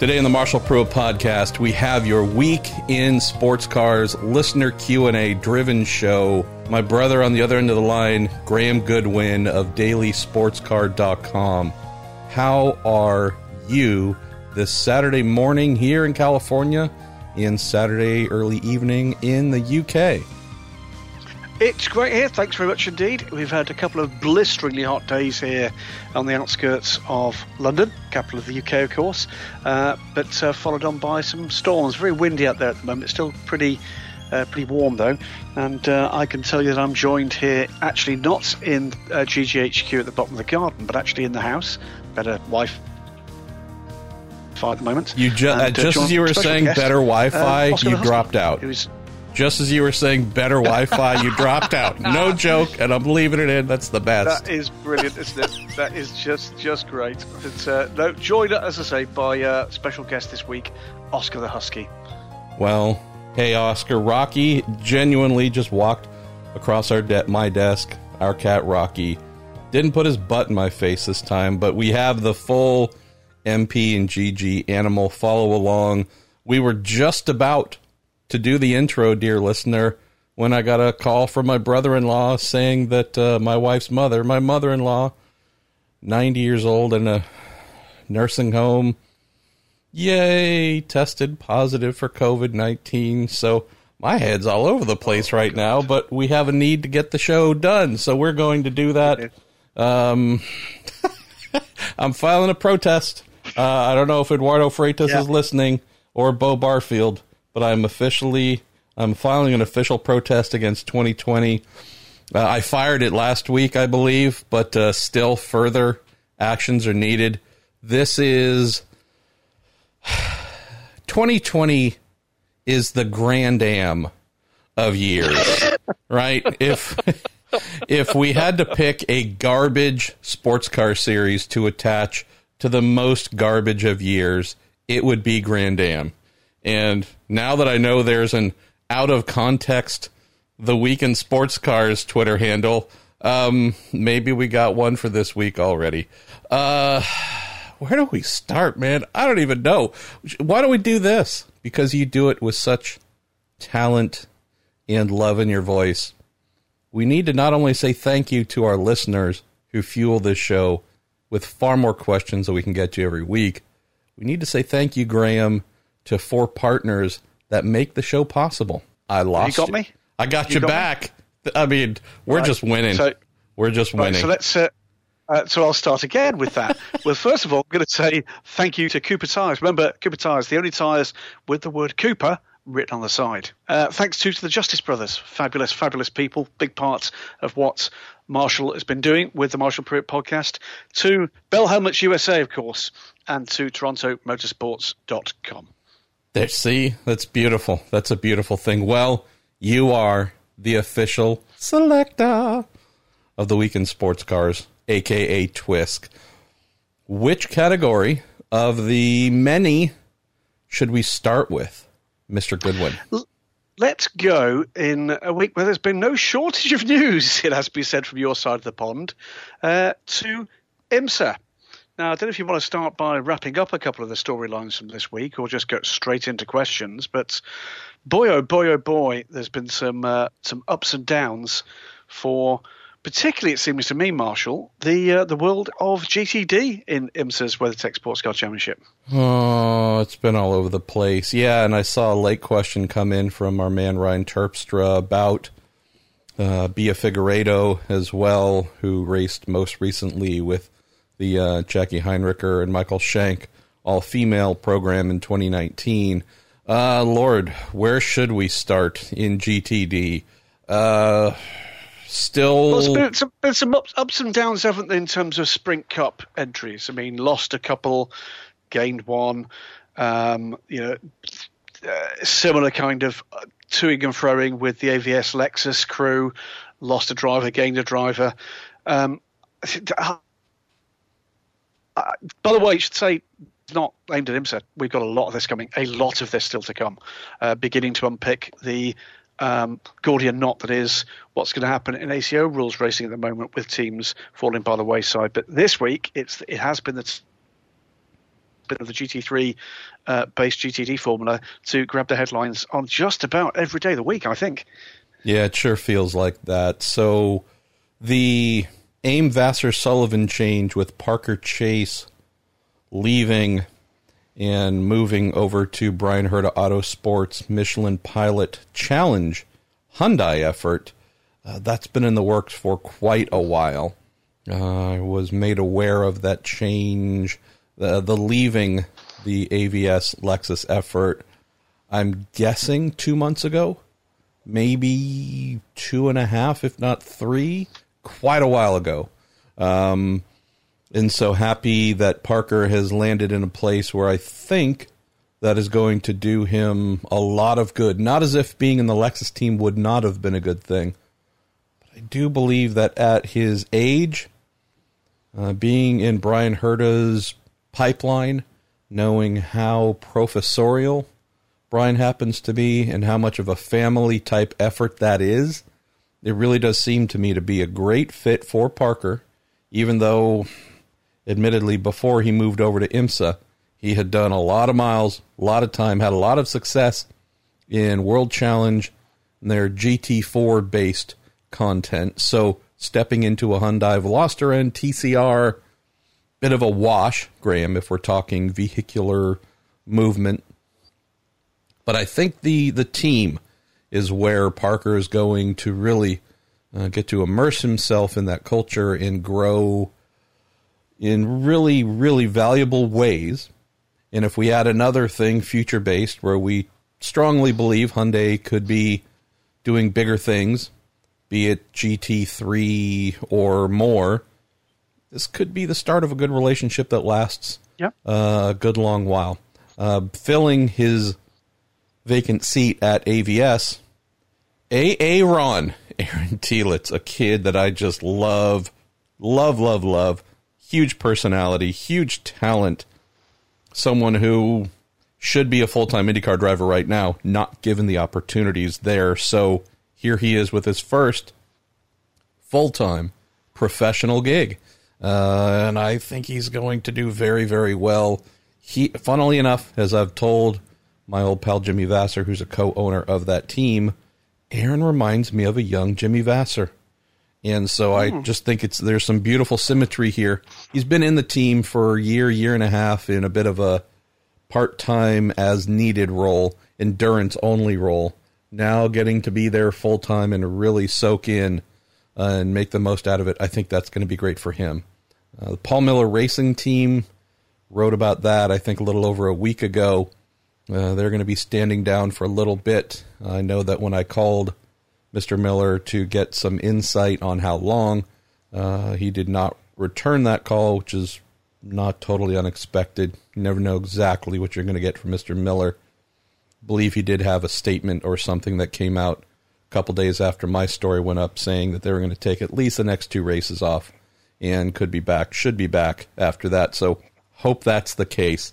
Today in the Marshall Pruett podcast, we have your week in sports cars listener Q&A driven show. My brother on the other end of the line, Graham Goodwin of dailysportscar.com. How are you this Saturday morning here in California and Saturday early evening in the UK? It's great here. Thanks very much indeed. We've had a couple of blisteringly hot days here on the outskirts of London, capital of the UK, of course, uh, but uh, followed on by some storms. Very windy out there at the moment. It's still pretty. Uh, pretty warm though, and uh, I can tell you that I'm joined here actually not in uh, GGHQ at the bottom of the garden, but actually in the house. Better wife at the moment. You ju- And, uh, just as you were saying guest, better Wi-Fi, uh, you dropped out. Who's Just as you were saying better Wi-Fi, you dropped out. No joke, and I'm leaving it in. That's the best. That is brilliant, isn't it? That is just just great. It's, uh, no, joined, as I say, by uh, special guest this week, Oscar the Husky. Well, hey Oscar, Rocky genuinely just walked across our de- my desk. Our cat Rocky didn't put his butt in my face this time, but we have the full MP and GG animal follow along. We were just about to do the intro, dear listener, when I got a call from my brother-in-law saying that uh, my wife's mother, my mother-in-law, 90 years old in a nursing home, yay, tested positive for COVID 19. So my head's all over the place right now, but we have a need to get the show done. So we're going to do that. Um, I'm filing a protest. Uh, I don't know if Eduardo Freitas Yeah. is listening or Bo Barfield, but I'm officially I'm filing an official protest against 2020. Uh, I fired it last week, I believe, but uh, still further actions are needed. This is 2020 is the grand am of years, right? If if we had to pick a garbage sports car series to attach to the most garbage of years, it would be Grand Am. And now that I know there's an out of context the week in sports cars Twitter handle, um, maybe we got one for this week already. Uh, where do we start, man? I don't even know. Why don't we do this? Because you do it with such talent and love in your voice. We need to not only say thank you to our listeners who fuel this show with far more questions that we can get to every week. We need to say thank you, Graham, to four partners that make the show possible. I lost. got me? I got you, You got me? back. I mean, we're Right. just winning. So- we're just Right, winning. so let's. Uh, uh, so I'll start again with that. well, first of all, I'm going to say thank you to Cooper Tires. Remember, Cooper Tires, the only tires with the word Cooper written on the side. Uh, thanks too to the Justice Brothers, fabulous, fabulous people, big parts of what Marshall has been doing with the Marshall Pruett podcast. To Bell Helmets USA, of course, and to TorontoMotorsports.com. There, see, that's beautiful. That's a beautiful thing. Well, you are the official selector of the weekend sports cars, aka Twisk. Which category of the many should we start with, Mister Goodwin? Let's go in a week where there's been no shortage of news, it has to be said from your side of the pond, uh, to IMSA. Now, I don't know if you want to start by wrapping up a couple of the storylines from this week or just go straight into questions, but boy, oh boy, oh boy, there's been some, uh, some ups and downs for particularly, it seems to me, Marshall, the, uh, the world of GTD in IMSA's WeatherTech Sports Car Championship. Oh, it's been all over the place. Yeah, and I saw a late question come in from our man Ryan Terpstra about uh, Bia Figueiredo as well, who raced most recently with the uh, Jackie Heinricher and Michael Shank all female program in 2019. Uh, Lord, where should we start in GTD? Uh, still. Well, there's been some ups, ups and downs, haven't there, in terms of Sprint Cup entries? I mean, lost a couple, gained one. Um, you know, uh, similar kind of uh, toing and froing with the AVS Lexus crew. Lost a driver, gained a driver. Um, by the way, I should say it's not aimed at IMSA. We've got a lot of this coming, a lot of this still to come. Uh, beginning to unpick the um, Gordian knot that is what's going to happen in ACO rules racing at the moment with teams falling by the wayside. But this week, it's it has been the bit of the GT3 uh, based GTD formula to grab the headlines on just about every day of the week, I think. Yeah, it sure feels like that. So the Aim Vasser Sullivan change with Parker Chase leaving and moving over to Bryan Herta Autosports Michelin Pilot Challenge Hyundai effort. Uh, that's been in the works for quite a while. Uh, I was made aware of that change, the, the leaving the AVS Lexus effort, I'm guessing two months ago, maybe two and a half, if not three, quite a while ago. Um, and so happy that Parker has landed in a place where I think that is going to do him a lot of good. Not as if being in the Lexus team would not have been a good thing. But I do believe that at his age, uh, being in Bryan Herta's pipeline, knowing how professorial Bryan happens to be and how much of a family type effort that is, it really does seem to me to be a great fit for Parker, even though, admittedly, before he moved over to IMSA, he had done a lot of miles, a lot of time, had a lot of success in World Challenge and their GT4 based content. So stepping into a Hyundai Veloster and TCR, bit of a wash, Graham, if we're talking vehicular movement. But I think the the team is where Parker is going to really uh, get to immerse himself in that culture and grow in really really valuable ways. And if we add another thing, future based, where we strongly believe Hyundai could be doing bigger things be it GT3 or more, this could be the start of a good relationship that lasts uh, a good long while. Uh, filling his vacant seat at AVS, A.A. Ron, Aaron Telitz, a kid that I just love, love, love, love. Huge personality, huge talent. Someone who should be a full time IndyCar driver right now, not given the opportunities there. So here he is with his first full time professional gig. Uh, and I think he's going to do very, very well. He, funnily enough, as I've told my old pal Jimmy Vasser, who's a co owner of that team, Aaron reminds me of a young Jimmy Vasser. And so I hmm. just think it's there's some beautiful symmetry here. He's been in the team for a year, year and a half in a bit of a part time as needed role, endurance only role now getting to be there full time and really soak in uh, and make the most out of it, I think that's going to be great for him. Uh, the Paul Miller Racing Team wrote about that, I think, a little over a week ago. Uh, they're going to be standing down for a little bit. I know that when I called Mr. Miller to get some insight on how long, uh, he did not return that call, which is not totally unexpected. You never know exactly what you're going to get from Mr. Miller believe he did have a statement or something that came out a couple days after my story went up saying that they were going to take at least the next two races off and could be back, should be back after that. So hope that's the case.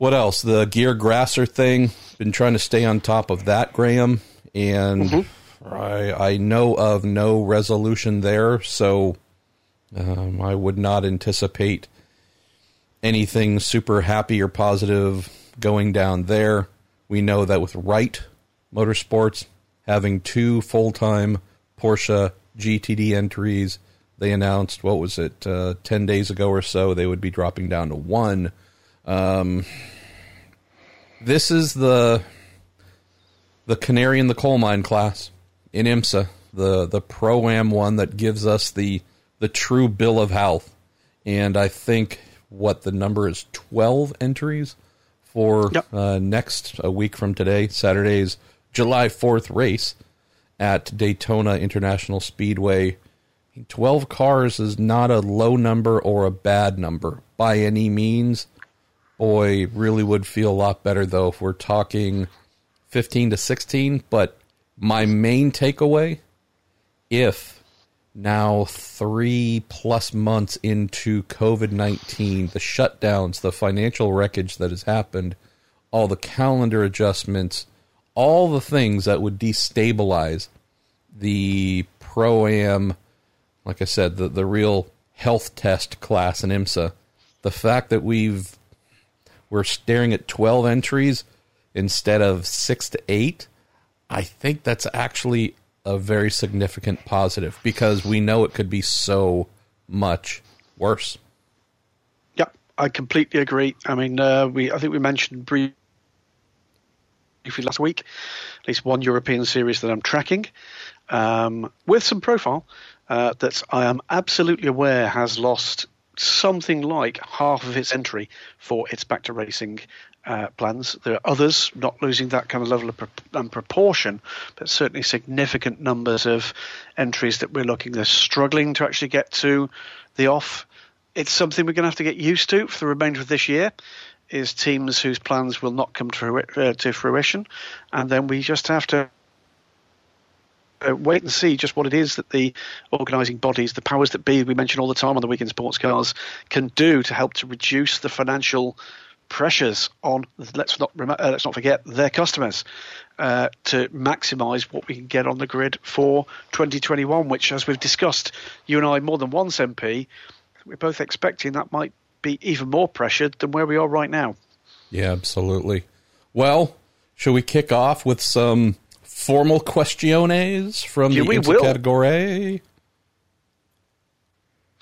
What else? The Gear Grasser thing. Been trying to stay on top of that, Graham, and mm-hmm. I I know of no resolution there, so um, I would not anticipate anything super happy or positive going down there. We know that with Wright Motorsports having two full time Porsche GTD entries, they announced, what was it, uh, 10 days ago or so, they would be dropping down to one. Um, this is the the canary in the coal mine class in IMSA, the the pro am one that gives us the the true bill of health. And I think what the number is 12 entries for yep. uh, next a week from today, Saturday's July 4th race at Daytona International Speedway. 12 cars is not a low number or a bad number by any means. Boy, really would feel a lot better though if we're talking 15 to 16. But my main takeaway if now three plus months into COVID 19, the shutdowns, the financial wreckage that has happened, all the calendar adjustments, all the things that would destabilize the pro am, like I said, the, the real health test class in IMSA. The fact that we've we're staring at 12 entries instead of six to eight, I think that's actually a very significant positive because we know it could be so much worse. Yeah, I completely agree. I mean, uh, we I think we mentioned briefly last week at least one European series that I'm tracking um, with some profile uh, that I am absolutely aware has lost something like half of its entry for its back to racing uh, plans. There are others not losing that kind of level of pro- proportion, but certainly significant numbers of entries that we're looking. They're struggling to actually get to the off. It's something we're going to have to get used to for the remainder of this year. Is teams whose plans will not come to, uh, to fruition, and then we just have to uh, wait and see just what it is that the organising bodies, the powers that be, we mention all the time on the weekend sports cars, can do to help to reduce the financial pressures on. Let's not uh, let's not forget their customers uh, to maximise what we can get on the grid for 2021. Which, as we've discussed, you and I more than once, MP, we're both expecting that might be even more pressured than where we are right now. Yeah, absolutely. Well, should we kick off with some formal questiones from Yeah, the we category?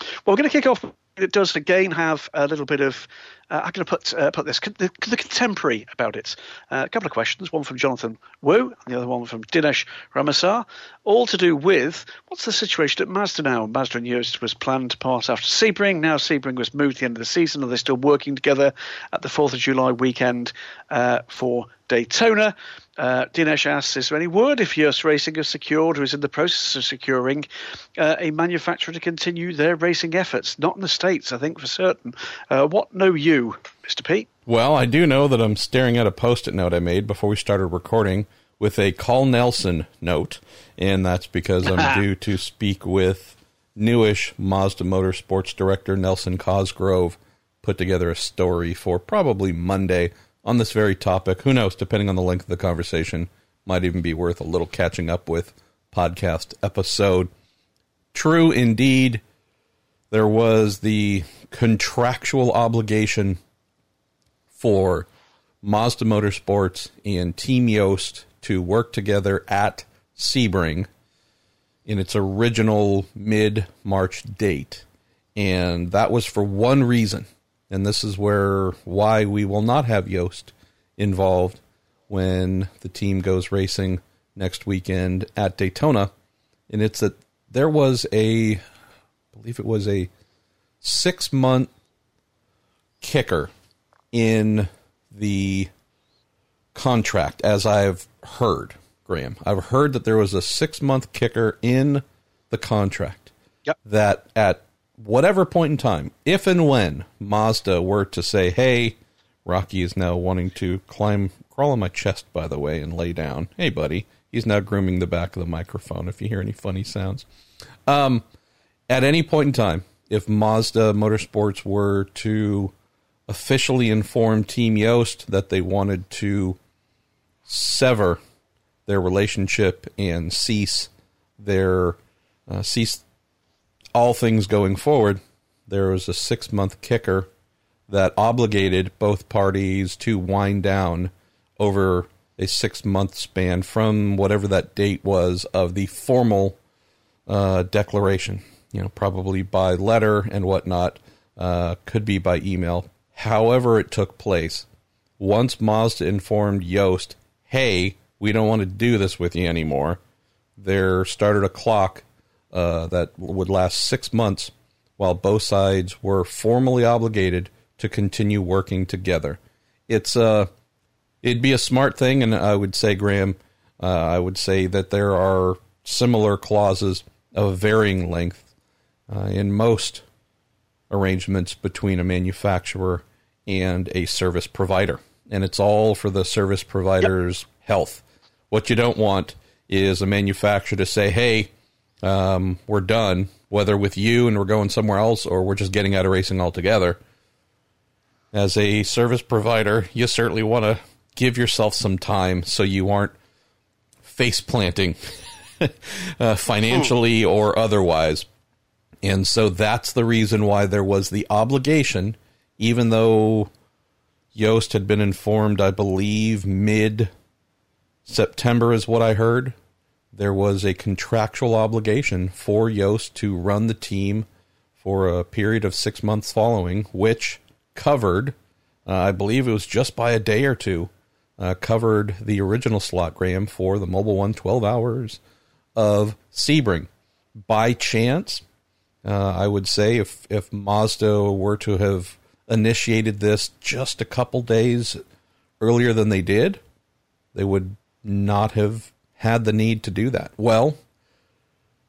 Well, we're going to kick off. It does again have a little bit of. Uh, I'm going to put uh, put this the, the contemporary about it. Uh, a couple of questions. One from Jonathan Wu, and the other one from Dinesh Ramasar. All to do with what's the situation at Mazda now? Mazda and Joest was planned to part after Sebring. Now Sebring was moved at the end of the season. Are they still working together at the Fourth of July weekend uh, for Daytona? Uh, Dinesh asks, is there any word if Joest Racing has secured or is in the process of securing uh, a manufacturer to continue their racing efforts? Not in the States, I think, for certain. Uh, what know you, Mr. Pete? Well, I do know that I'm staring at a post-it note I made before we started recording with a call Nelson note, and that's because I'm due to speak with newish Mazda Motorsports director Nelson Cosgrove. Put together a story for probably Monday on this very topic. Who knows? Depending on the length of the conversation, might even be worth a little catching up with podcast episode. True indeed, there was the contractual obligation for Mazda Motorsports and Team Joest to work together at Sebring in its original mid March date. And that was for one reason. And this is where why we will not have Joest involved when the team goes racing next weekend at Daytona. And it's that there was a I believe it was a six month kicker in the contract, as I've heard, Graham. I've heard that there was a six month kicker in the contract. Yep. That at whatever point in time, if and when Mazda were to say, hey, Rocky is now wanting to climb, crawl on my chest, by the way, and lay down. Hey, buddy. He's now grooming the back of the microphone if you hear any funny sounds. Um, at any point in time, if Mazda Motorsports were to officially inform Team Joest that they wanted to sever their relationship and cease their uh, cease all things going forward, there was a six month kicker that obligated both parties to wind down over a six month span from whatever that date was of the formal uh, declaration. You know, probably by letter and whatnot, uh, could be by email. However, it took place. Once Mazda informed Joest, hey, we don't want to do this with you anymore, there started a clock uh, that would last six months while both sides were formally obligated to continue working together. It's uh, it'd be a smart thing, and I would say, Graham, uh, I would say that there are similar clauses of varying length uh, in most arrangements between a manufacturer and a service provider, and it's all for the service provider's health. What you don't want is a manufacturer to say, "Hey, um, we're done, whether with you and we're going somewhere else, or we're just getting out of racing altogether." As a service provider, you certainly want to give yourself some time so you aren't face planting uh, financially or otherwise. And so that's the reason why there was the obligation, even though Joest had been informed, I believe, mid September is what I heard. There was a contractual obligation for Joest to run the team for a period of six months following, which covered, uh, I believe it was just by a day or two, uh, covered the original slot, Graham, for the Mobile One 12 hours of Sebring. By chance, uh, I would say if, if Mazda were to have initiated this just a couple days earlier than they did, they would not have had the need to do that. Well,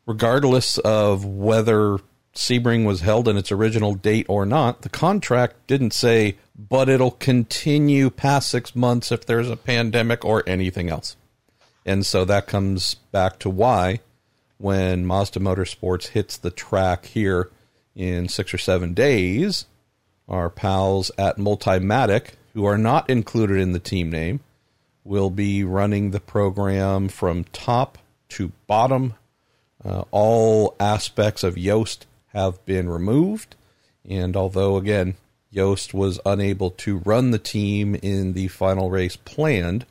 regardless of whether Sebring was held in its original date or not, the contract didn't say, but it'll continue past six months if there's a pandemic or anything else. And so that comes back to why when Mazda Motorsports hits the track here in six or seven days, our pals at Multimatic, who are not included in the team name, will be running the program from top to bottom. Uh, all aspects of Joest have been removed. And although, again, Joest was unable to run the team in the final race planned,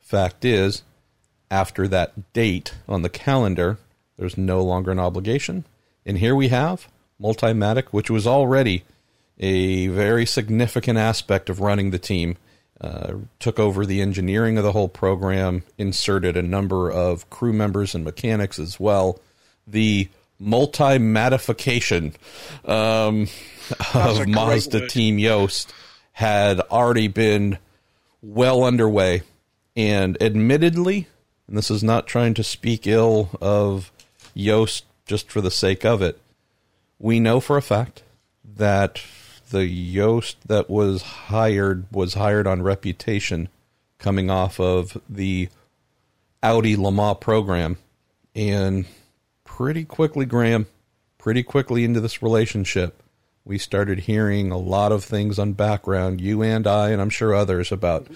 fact is, after that date on the calendar, there's no longer an obligation. And here we have Multimatic, which was already a very significant aspect of running the team. Uh, took over the engineering of the whole program, inserted a number of crew members and mechanics as well. The multi-matification um, of Mazda Team Joest had already been well underway. And admittedly, and this is not trying to speak ill of Joest just for the sake of it, we know for a fact that the Joest that was hired was hired on reputation coming off of the Audi Le Mans program. And pretty quickly, Graham, pretty quickly into this relationship, we started hearing a lot of things on background, you and I, and I'm sure others, about,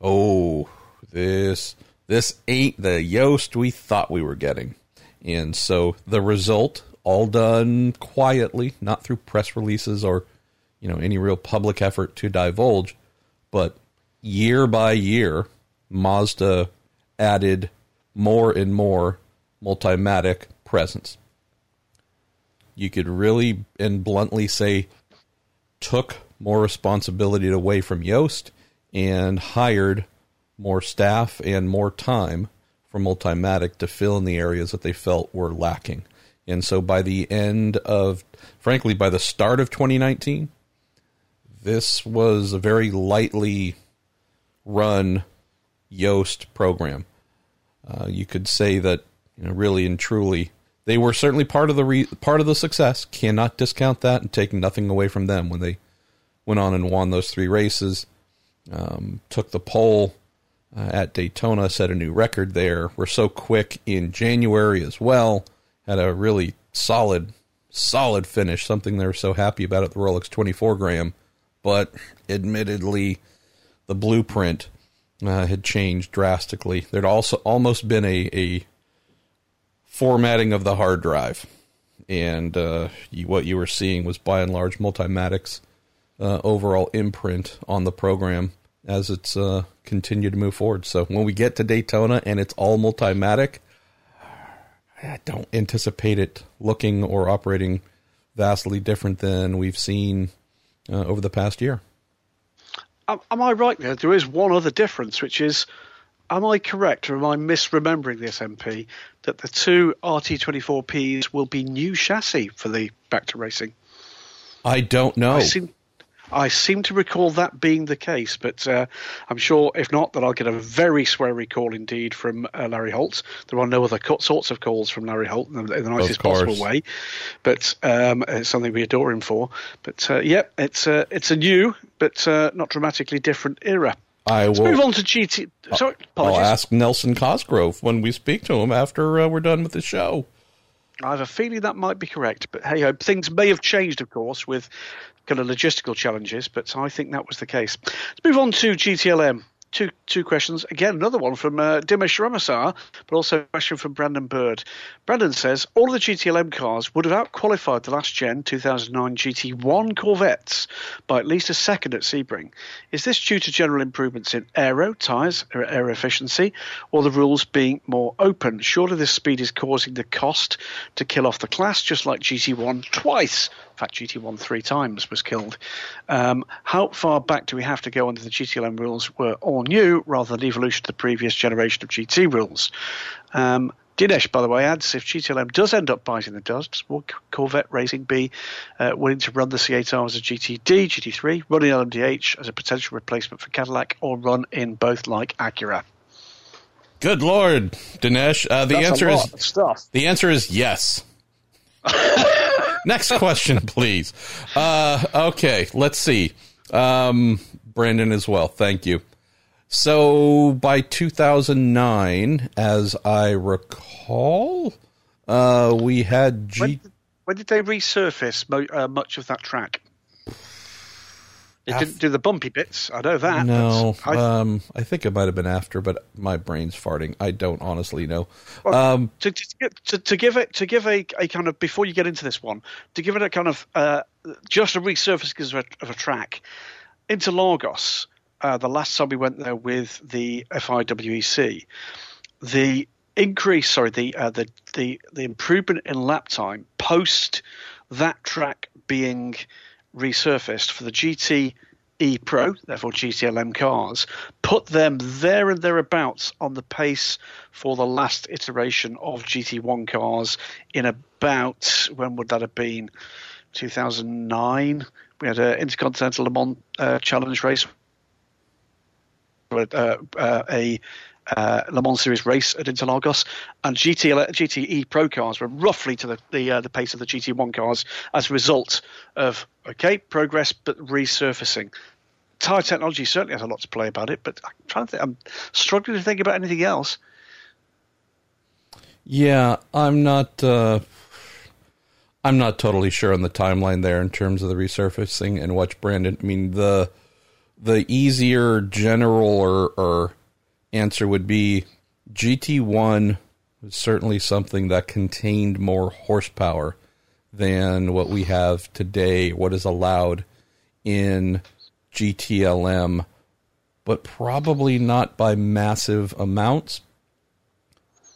oh, this this ain't the Joest we thought we were getting. And so the result, all done quietly, not through press releases or you know any real public effort to divulge, but year by year, Mazda added more and more Multimatic presence. You could really and bluntly say took more responsibility away from Joest and hired more staff and more time for Multimatic to fill in the areas that they felt were lacking. And so by the end of, frankly, by the start of 2019, this was a very lightly run Joest program. Uh, you could say that, you know, really and truly, they were certainly part of the re- part of the success. Cannot discount that and take nothing away from them when they went on and won those three races. Um, took the pole uh, at Daytona, set a new record there. Were so quick in January as well. Had a really solid, solid finish. Something they were so happy about at the Rolex 24 Graham but admittedly, the blueprint uh, had changed drastically. There'd also almost been a, a formatting of the hard drive, and uh, you, what you were seeing was by and large Multimatic's uh, overall imprint on the program as it's uh, continued to move forward. So when we get to Daytona and it's all Multimatic, I don't anticipate it looking or operating vastly different than we've seen uh, over the past year. Am, am I right there? There is one other difference, which is am I correct or am I misremembering this MP that the two RT24Ps will be new chassis for the back to racing? I don't know. I seem, I seem to recall that being the case, but uh, I'm sure if not, that I'll get a very sweary call indeed from uh, Larry Holt. There are no other co- sorts of calls from Larry Holt in the, in the nicest possible way, but um, it's something we adore him for. But uh, yeah, it's uh, it's a new but uh, not dramatically different era. I Let's will move on to GT. Sorry, apologies. I'll ask Nelson Cosgrove when we speak to him after uh, we're done with the show. I have a feeling that might be correct, but hey, things may have changed, of course, with kind of logistical challenges, but I think that was the case. Let's move on to GTLM. Two two questions. Again, another one from uh, Dinesh Ramasar, but also a question from Brandon Bird. Brandon says all of the GTLM cars would have outqualified the last gen 2009 GT1 Corvettes by at least a second at Sebring. Is this due to general improvements in aero, tyres, air efficiency, or the rules being more open? Surely this speed is causing the cost to kill off the class, just like GT1 twice In fact, GT1 three times was killed. Um, how far back do we have to go under the GTLM rules were all new rather than evolution to the previous generation of GT rules? Um, Dinesh, by the way, adds if GTLM does end up biting the dust, will Corvette Racing be uh, willing to run the C8R as a GTD, GT3, run in LMDH as a potential replacement for Cadillac, or run in both like Acura? Good lord, Dinesh. Uh, the That's answer is the answer is yes. Next question, please. Uh, okay, let's see. Um, Brandon as well. Thank you. So by 2009, as I recall, uh, we had G. When, when did they resurface mo- uh, much of that track? They Af- didn't do the bumpy bits. I know that. no, I, um, I think it might have been after, but my brain's farting. I don't honestly know. Well, Um, to, to, to, give it to give a, a kind of before you get into this one to give it a kind of uh, just a resurfacing of a, of a track Interlagos. Uh, the last time we went there with the FIWEC, the increase, sorry, the uh, the the the improvement in lap time post that track being resurfaced for the GT E Pro, therefore GTLM cars, put them there and thereabouts on the pace for the last iteration of GT1 cars in about when would that have been? 2009. We had an Intercontinental Le Mans uh, Challenge race, uh, uh, a uh, Le Mans Series race at Interlagos, and GT, GTE Pro cars were roughly to the the, uh, the pace of the GT1 cars as a result of okay progress but resurfacing. Tire technology certainly has a lot to play about it, but I'm trying to think, I'm struggling to think about anything else. Yeah, I'm not. Uh, I'm not totally sure on the timeline there in terms of the resurfacing and what Brandon. I mean the the easier general or, or answer would be GT1 was certainly something that contained more horsepower than what we have today. What is allowed in GTLM, but probably not by massive amounts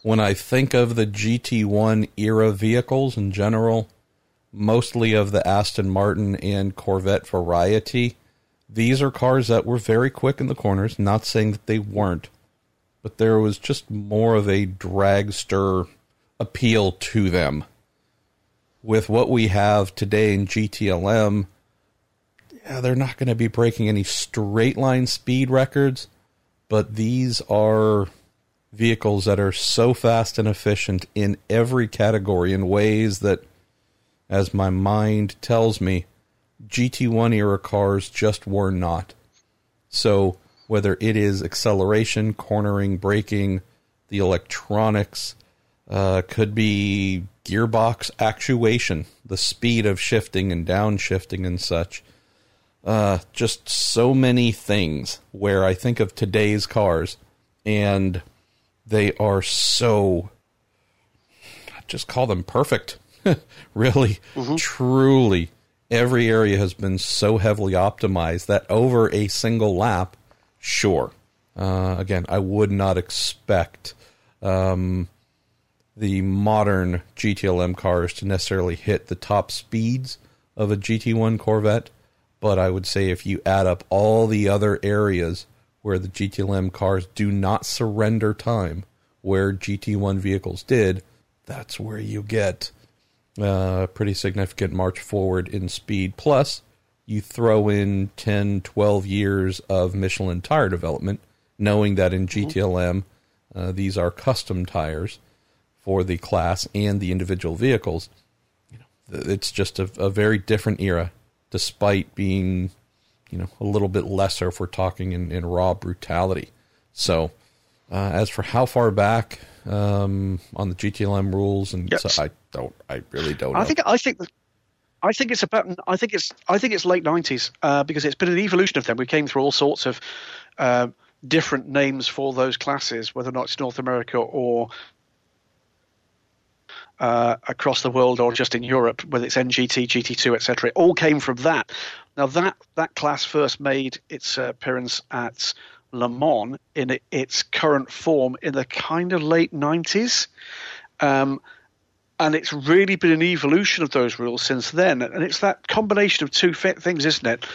when I think of the GT1 era vehicles in general, mostly of the Aston Martin and Corvette variety, these are cars that were very quick in the corners. Not saying that they weren't, but there was just more of a dragster appeal to them. With what we have today in GTLM, yeah, they're not going to be breaking any straight line speed records, but these are vehicles that are so fast and efficient in every category in ways that, as my mind tells me, GT1 era cars just were not. So, whether it is acceleration, cornering, braking, the electronics, uh, could be gearbox actuation, the speed of shifting and downshifting and such. Uh, just so many things where I think of today's cars and they are so just call them perfect really truly every area has been so heavily optimized that over a single lap sure. Uh, again i would not expect um, the modern gtlm cars to necessarily hit the top speeds of a gt1 corvette but i would say if you add up all the other areas where the GTLM cars do not surrender time, where GT1 vehicles did, that's where you get a pretty significant march forward in speed. Plus, you throw in 10, 12 years of Michelin tire development, knowing that in GTLM, uh, these are custom tires for the class and the individual vehicles. It's just a, a very different era, despite being you know a little bit lesser if we're talking in, in raw brutality. So, uh, as for how far back um, on the GTLM rules, and Yes. so I don't, I really don't. Know. I think I think I think it's about I think it's I think it's late nineties uh, because it's been an evolution of them. We came through all sorts of uh, different names for those classes, whether or not it's North America or uh, across the world or just in Europe, whether it's NGT, GT2, etc. It all came from that. Now that that class first made its appearance at Le Mans in its current form in the kind of late 90s. Um, and it's really been an evolution of those rules since then. And it's that combination of two things, isn't it?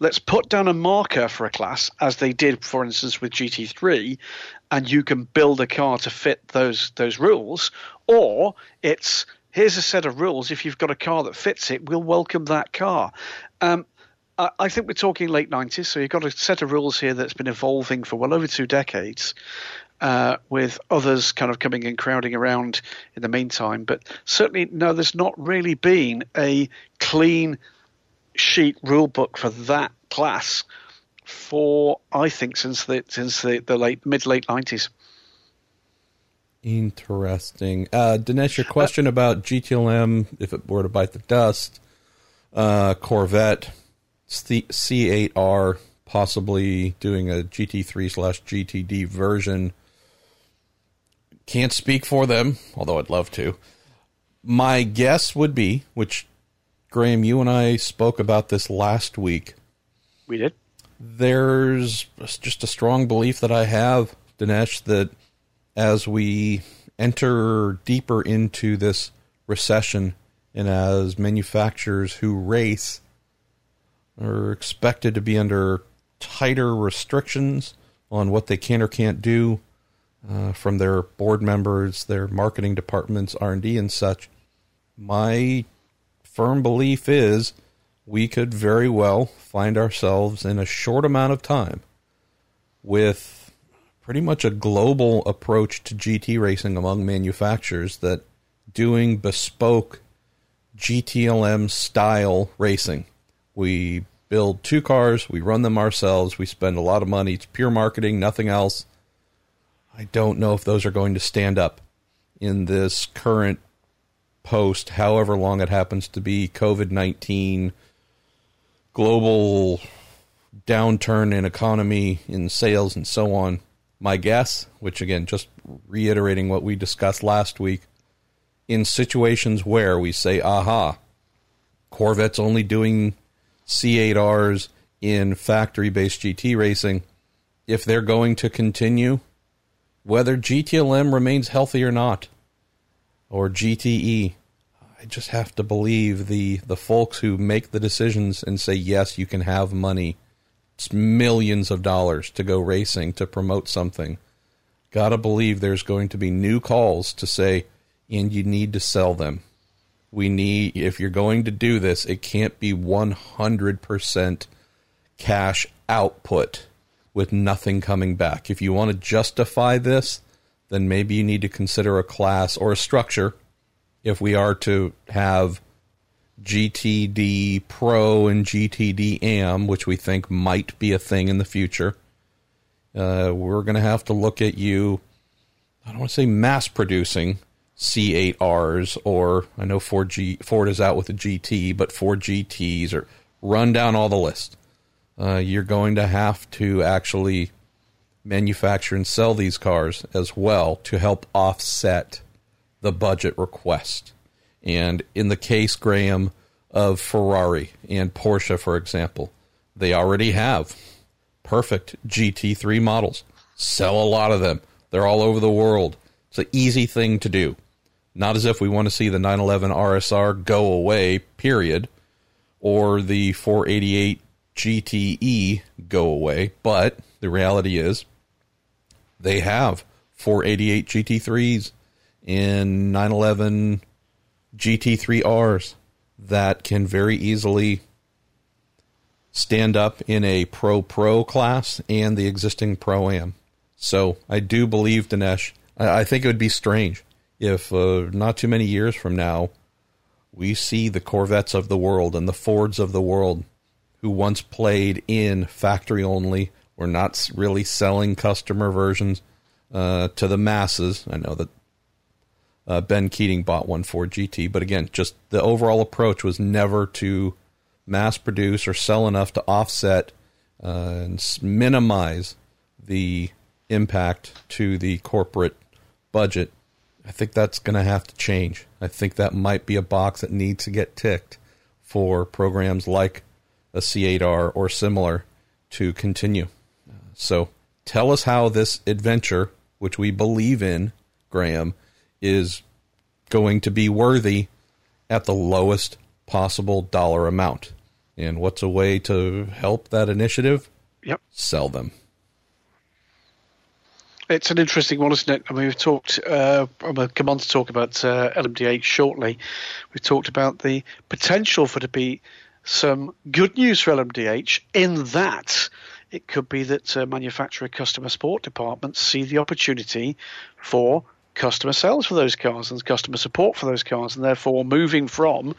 Let's put down a marker for a class, as they did, for instance, with GT3, and you can build a car to fit those those rules. Or it's here's a set of rules. If you've got a car that fits it, we'll welcome that car. Um, I think we're talking late 90s, so you've got a set of rules here that's been evolving for well over two decades, uh, with others kind of coming and crowding around in the meantime. But certainly, no, there's not really been a clean sheet rule book for that class for I think since the since the, the late mid late 90s. Interesting. Uh, Dinesh, your question uh, about GTLM, if it were to bite the dust, uh, Corvette, C8R, possibly doing a GT3 slash GTD version. Can't speak for them, although I'd love to. My guess would be, which Graham, you and I spoke about this last week. We did. There's just a strong belief that I have, Dinesh, that as we enter deeper into this recession and as manufacturers who race are expected to be under tighter restrictions on what they can or can't do uh, from their board members, their marketing departments, R and D, and such. My firm belief is we could very well find ourselves in a short amount of time with pretty much a global approach to GT racing among manufacturers that doing bespoke GTLM style racing. We build two cars, we run them ourselves, we spend a lot of money. It's pure marketing, nothing else. I don't know if those are going to stand up in this current post, however long it happens to be, COVID 19, global downturn in economy, in sales, and so on. My guess, which again, just reiterating what we discussed last week, in situations where we say, aha, Corvette's only doing C8Rs in factory based GT racing, if they're going to continue, whether GTLM remains healthy or not, or GTE, I just have to believe the, the folks who make the decisions and say, yes, you can have money. It's millions of dollars to go racing to promote something. Gotta believe there's going to be new calls to say, and you need to sell them we need if you're going to do this it can't be 100% cash output with nothing coming back if you want to justify this then maybe you need to consider a class or a structure if we are to have GTD Pro and GTD AM, which we think might be a thing in the future, uh, we're going to have to look at you. I don't want to say mass producing, C8Rs, or I know Ford G Ford is out with a GT, but Ford GTs, or run down all the list. Uh, you're going to have to actually manufacture and sell these cars as well to help offset the budget request. And in the case, Graham, of Ferrari and Porsche, for example, they already have perfect GT3 models. Sell a lot of them. They're all over the world. It's an easy thing to do. Not as if we want to see the 911 RSR go away, period, or the 488 GTE go away, but the reality is they have 488 GT3s and 911 GT3Rs that can very easily stand up in a Pro Pro class and the existing Pro Am. So I do believe, Dinesh, I think it would be strange if uh, not too many years from now, we see the Corvettes of the world and the Fords of the world who once played in factory only, were not really selling customer versions uh, to the masses. I know that uh, Ben Keating bought one Ford GT, but again, just the overall approach was never to mass produce or sell enough to offset uh, and minimize the impact to the corporate budget, I think that's going to have to change. I think that might be a box that needs to get ticked for programs like a C8R or similar to continue. So tell us how this adventure, which we believe in, Graham, is going to be worthy at the lowest possible dollar amount. And what's a way to help that initiative? Yep. Sell them. It's an interesting one, isn't it? I mean, we've talked. Uh, I'm going to come on to talk about uh, LMDH shortly. We've talked about the potential for to be some good news for LMDH in that it could be that uh, manufacturer customer support departments see the opportunity for customer sales for those cars and customer support for those cars, and therefore moving from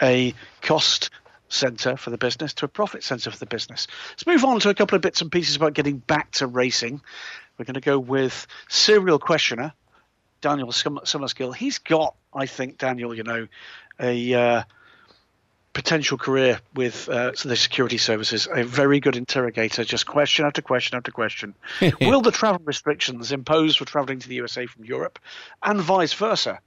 a cost center for the business to a profit center for the business. Let's move on to a couple of bits and pieces about getting back to racing. We're going to go with serial questioner Daniel Summerskill. He's got, I think, Daniel, you know, a uh, potential career with uh, the security services. A very good interrogator, just question after question after question. Will the travel restrictions imposed for traveling to the USA from Europe and vice versa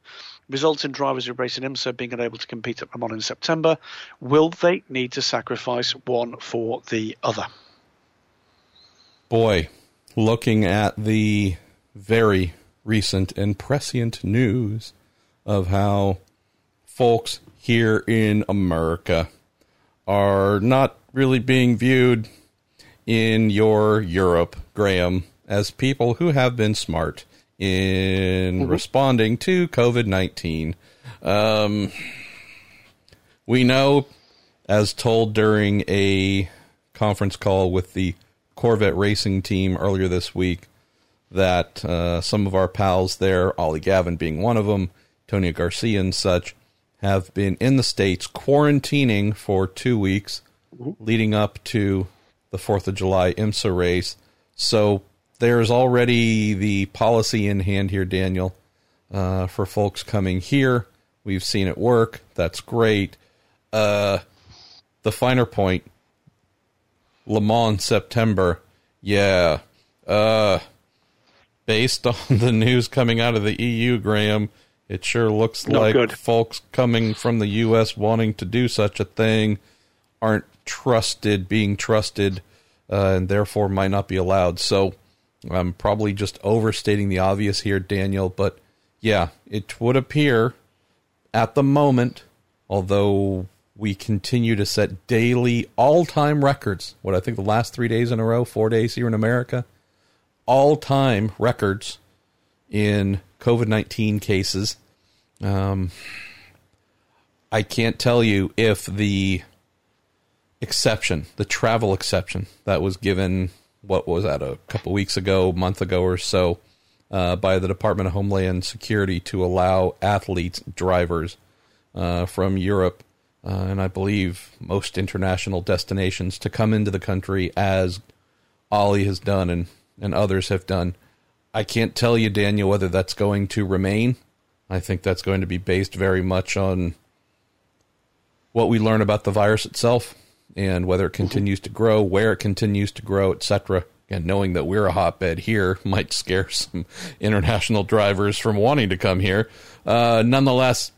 result in drivers who race in IMSA being unable to compete at Le Mans in September? Will they need to sacrifice one for the other? Boy, looking at the very recent and prescient news of how folks here in America are not really being viewed in your Europe, Graham, as people who have been smart in mm-hmm. responding to COVID 19. Um, we know, as told during a conference call with the Corvette racing team earlier this week that uh, some of our pals there, Ollie Gavin being one of them, Tony Garcia and such, have been in the States quarantining for two weeks leading up to the 4th of July IMSA race. So there's already the policy in hand here, Daniel, uh, for folks coming here. We've seen it work. That's great. Uh, the finer point Le Mans September. Yeah. Uh, based on the news coming out of the EU, Graham, it sure looks like good. folks coming from the U.S. wanting to do such a thing aren't trusted, being trusted, uh, and therefore might not be allowed. So I'm probably just overstating the obvious here, Daniel, but yeah, it would appear at the moment, although we continue to set daily all time records. What I think the last three days in a row, four days here in America, all time records in COVID 19 cases. Um, I can't tell you if the exception, the travel exception that was given, what was that, a couple weeks ago, month ago or so, uh, by the Department of Homeland Security to allow athletes, drivers uh, from Europe uh, and I believe most international destinations to come into the country as Ollie has done and, and others have done. I can't tell you, Daniel, whether that's going to remain. I think that's going to be based very much on what we learn about the virus itself and whether it continues to grow, where it continues to grow, etc. And knowing that we're a hotbed here might scare some international drivers from wanting to come here. Uh, nonetheless,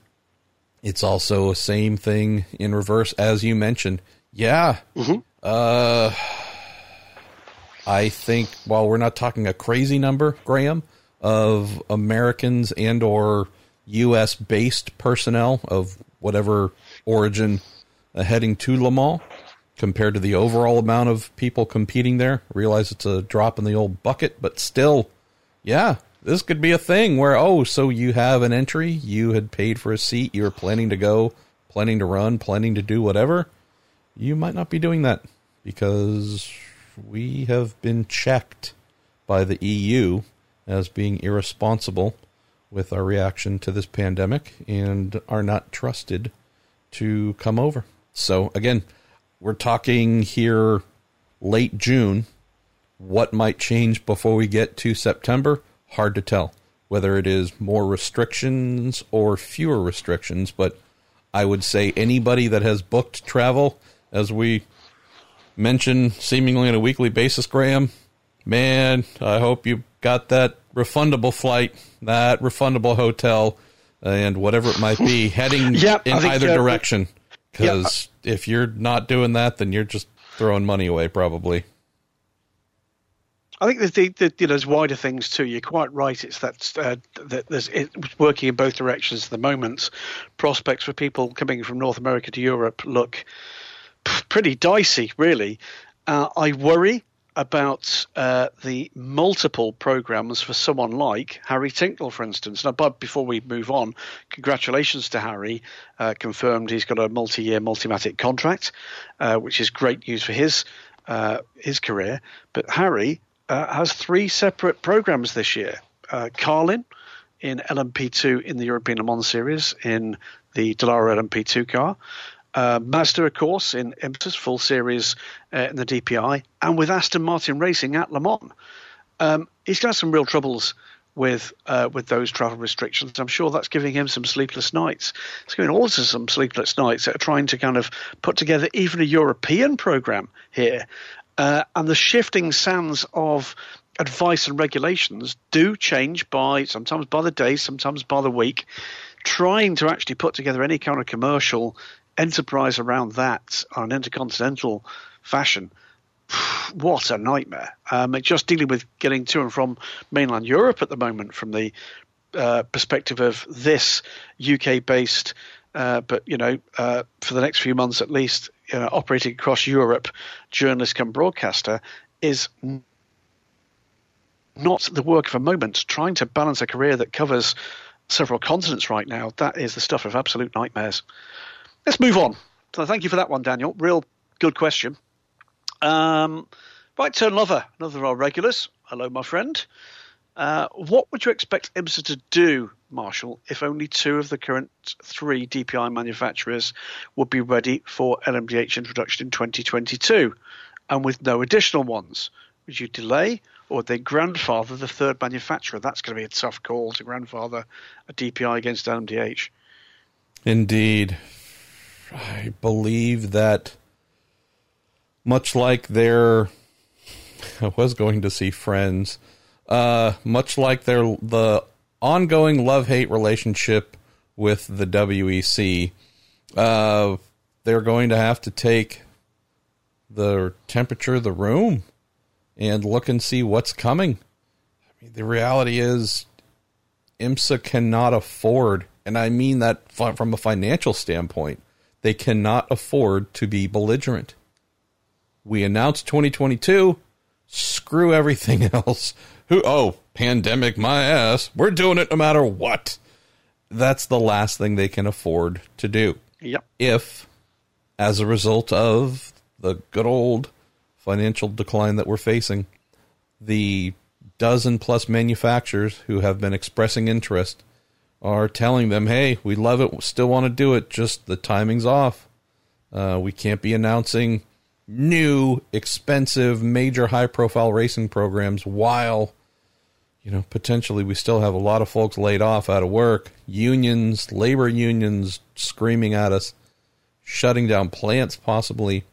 it's also the same thing in reverse, as you mentioned. Yeah. Mm-hmm. Uh, I think while we're not talking a crazy number, Graham, of Americans and or U.S. based personnel of whatever origin uh, heading to Le Mans, compared to the overall amount of people competing there, realize it's a drop in the old bucket, but still, yeah, this could be a thing where oh, so you have an entry, you had paid for a seat, you were planning to go, planning to run, planning to do whatever. You might not be doing that because we have been checked by the EU as being irresponsible with our reaction to this pandemic and are not trusted to come over. So again, we're talking here late June. What might change before we get to September? hard to tell whether it is more restrictions or fewer restrictions. But I would say anybody that has booked travel, as we mention seemingly on a weekly basis, Graham, man, I hope you got that refundable flight, that refundable hotel, and whatever it might be, heading Yep, in either direction. Because if you're not doing that, then you're just throwing money away, probably. I think there's, the, the, you know, there's wider things too. You're quite right. It's that, uh, that there's it's working in both directions at the moment. Prospects for people coming from North America to Europe look pretty dicey, really. Uh, I worry about uh, the multiple programs for someone like Harry Tincknell, for instance. Now, but before we move on, congratulations to Harry. Uh, confirmed he's got a multi-year Multimatic contract, uh, which is great news for his uh, his career. But Harry uh, has three separate programs this year. Carlin in LMP2 in the European Le Mans Series in the Dallara LMP2 car. Uh, Mazda, of course, in IMSA's full series uh, in the DPI, and with Aston Martin Racing at Le Mans. Um, he's got some real troubles with uh, with those travel restrictions. I'm sure that's giving him some sleepless nights. It's giving also some sleepless nights at trying to kind of put together even a European program here. Uh, and the shifting sands of advice and regulations do change by sometimes by the day, sometimes by the week. Trying to actually put together any kind of commercial enterprise around that on an intercontinental fashion what a nightmare. Um, just dealing with getting to and from mainland Europe at the moment from the uh, perspective of this UK based, uh, but you know, uh, for the next few months at least, you know, operating across Europe, journalist and broadcaster is not the work of a moment. Trying to balance a career that covers several continents right now, that is the stuff of absolute nightmares. Let's move on. So thank you for that one, Daniel. Real good question. Um, right turn lover, another of our regulars. Hello, my friend. Uh, what would you expect IMSA to do, Marshall, if only two of the current three DPI manufacturers would be ready for LMDH introduction in 2022, and with no additional ones? Would you delay, or would they grandfather the third manufacturer? That's going to be a tough call to grandfather a DPI against LMDH. Indeed. I believe that much like their I was going to see friends, uh, much like their the ongoing love hate relationship with the WEC, uh, they're going to have to take the temperature of the room and look and see what's coming. I mean, the reality is, IMSA cannot afford, and I mean that from a financial standpoint, they cannot afford to be belligerent. We announced 2022. Screw everything else. Who? Oh, pandemic, my ass. We're doing it no matter what. That's the last thing they can afford to do. Yep. If, as a result of the good old financial decline that we're facing, the dozen plus manufacturers who have been expressing interest are telling them, hey, we love it, we still want to do it, just the timing's off. Uh, we can't be announcing new, expensive, major high profile racing programs while, you know, potentially we still have a lot of folks laid off out of work, unions, labor unions screaming at us, shutting down plants possibly.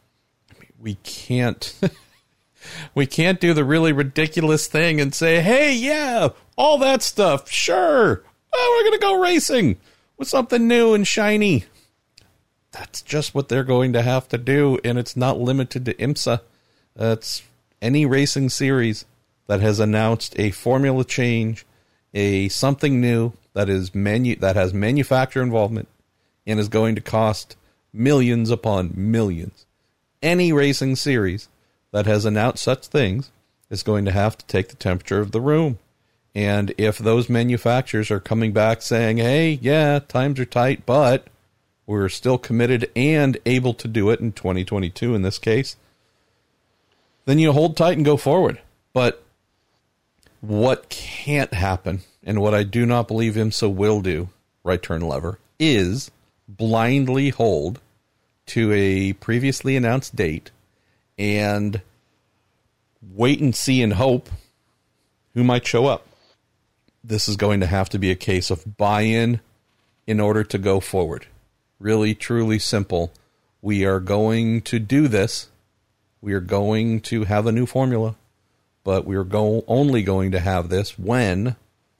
I mean, we can't. we can't do the really ridiculous thing and say, "Hey, yeah, all that stuff, sure, oh, we're going to go racing with something new and shiny. That's just what they're going to have to do, and it's not limited to IMSA. It's any racing series that has announced a formula change, a something new that is manu- that has manufacturer involvement and is going to cost millions upon millions. Any racing series that has announced such things is going to have to take the temperature of the room. And if those manufacturers are coming back saying, hey, yeah, times are tight, but we're still committed and able to do it in 2022 in this case, then you hold tight and go forward. But what can't happen, and what I do not believe IMSA will do, right turn lever, is blindly hold to a previously announced date and wait and see and hope who might show up this is going to have to be a case of buy in in order to go forward. Really, truly simple. We are going to do this. We are going to have a new formula. but we are go- only going to have this when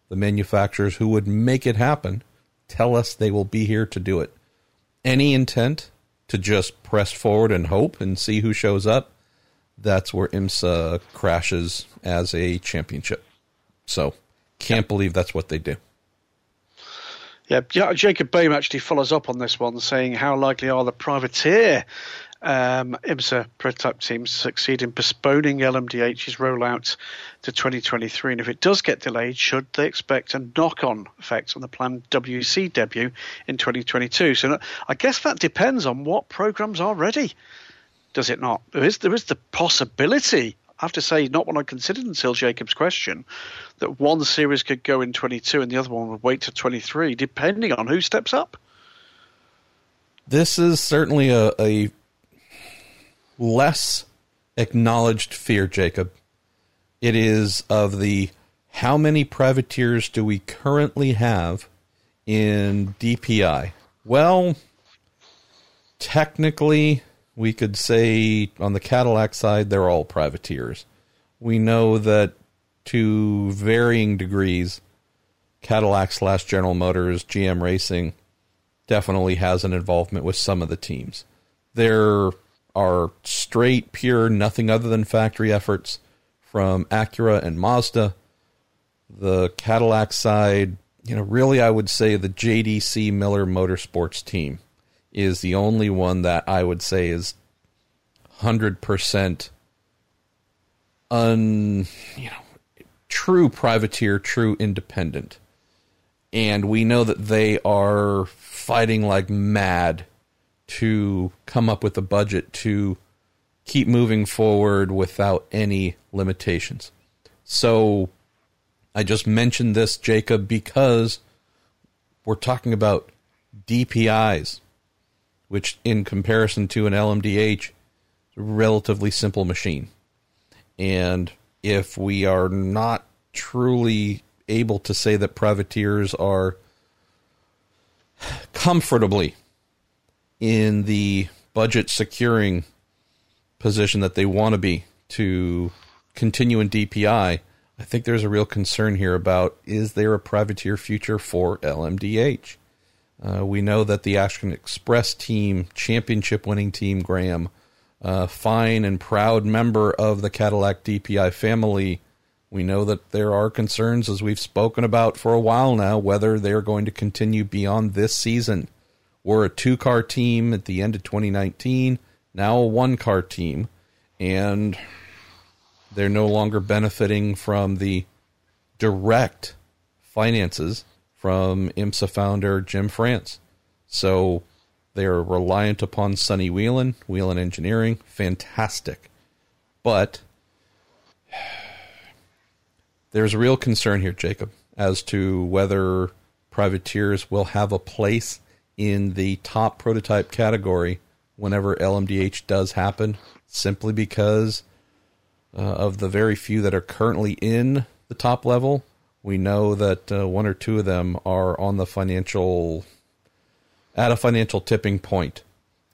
the manufacturers who would make it happen tell us they will be here to do it. Any intent to just press forward and hope and see who shows up, that's where IMSA crashes as a championship. So, can't believe that's what they do. Yeah, Jacob Boehm actually follows up on this one, saying, How likely are the privateer um, IMSA prototype teams to succeed in postponing LMDH's rollout to 2023? And if it does get delayed, should they expect a knock on effect on the planned WEC debut in 2022? So I guess that depends on what programs are ready, does it not? There is, there is the possibility have to say, not one I considered until Jacob's question, that one series could go in 22 and the other one would wait to 23, depending on who steps up. This is certainly a, a less acknowledged fear, Jacob. It is of the how many privateers do we currently have in DPI? Well, technically, we could say on the Cadillac side, they're all privateers. We know that to varying degrees, Cadillac slash General Motors, GM Racing definitely has an involvement with some of the teams. There are straight, pure, nothing other than factory efforts from Acura and Mazda. The Cadillac side, you know, really, I would say the JDC Miller Motorsports team is the only one that I would say is 100% un, you know, true privateer, true independent. And we know that they are fighting like mad to come up with a budget to keep moving forward without any limitations. So I just mentioned this, Jacob, because we're talking about DPIs, which in comparison to an LMDH, is a relatively simple machine. And if we are not truly able to say that privateers are comfortably in the budget securing position that they want to be to continue in DPI, I think there's a real concern here about is there a privateer future for LMDH? Uh, we know that the Action Express team, championship winning team, Graham, uh, fine and proud member of the Cadillac DPI family. We know that there are concerns, as we've spoken about for a while now, whether they're going to continue beyond this season. We're a two car team at the end of 2019, now a one car team, and they're no longer benefiting from the direct finances from IMSA founder Jim France. So they're reliant upon Sonny Whelen, Whelen Engineering, fantastic. But there's a real concern here, Jacob, as to whether privateers will have a place in the top prototype category whenever LMDH does happen, simply because uh, of the very few that are currently in the top level we know that uh, one or two of them are on the financial at a financial tipping point,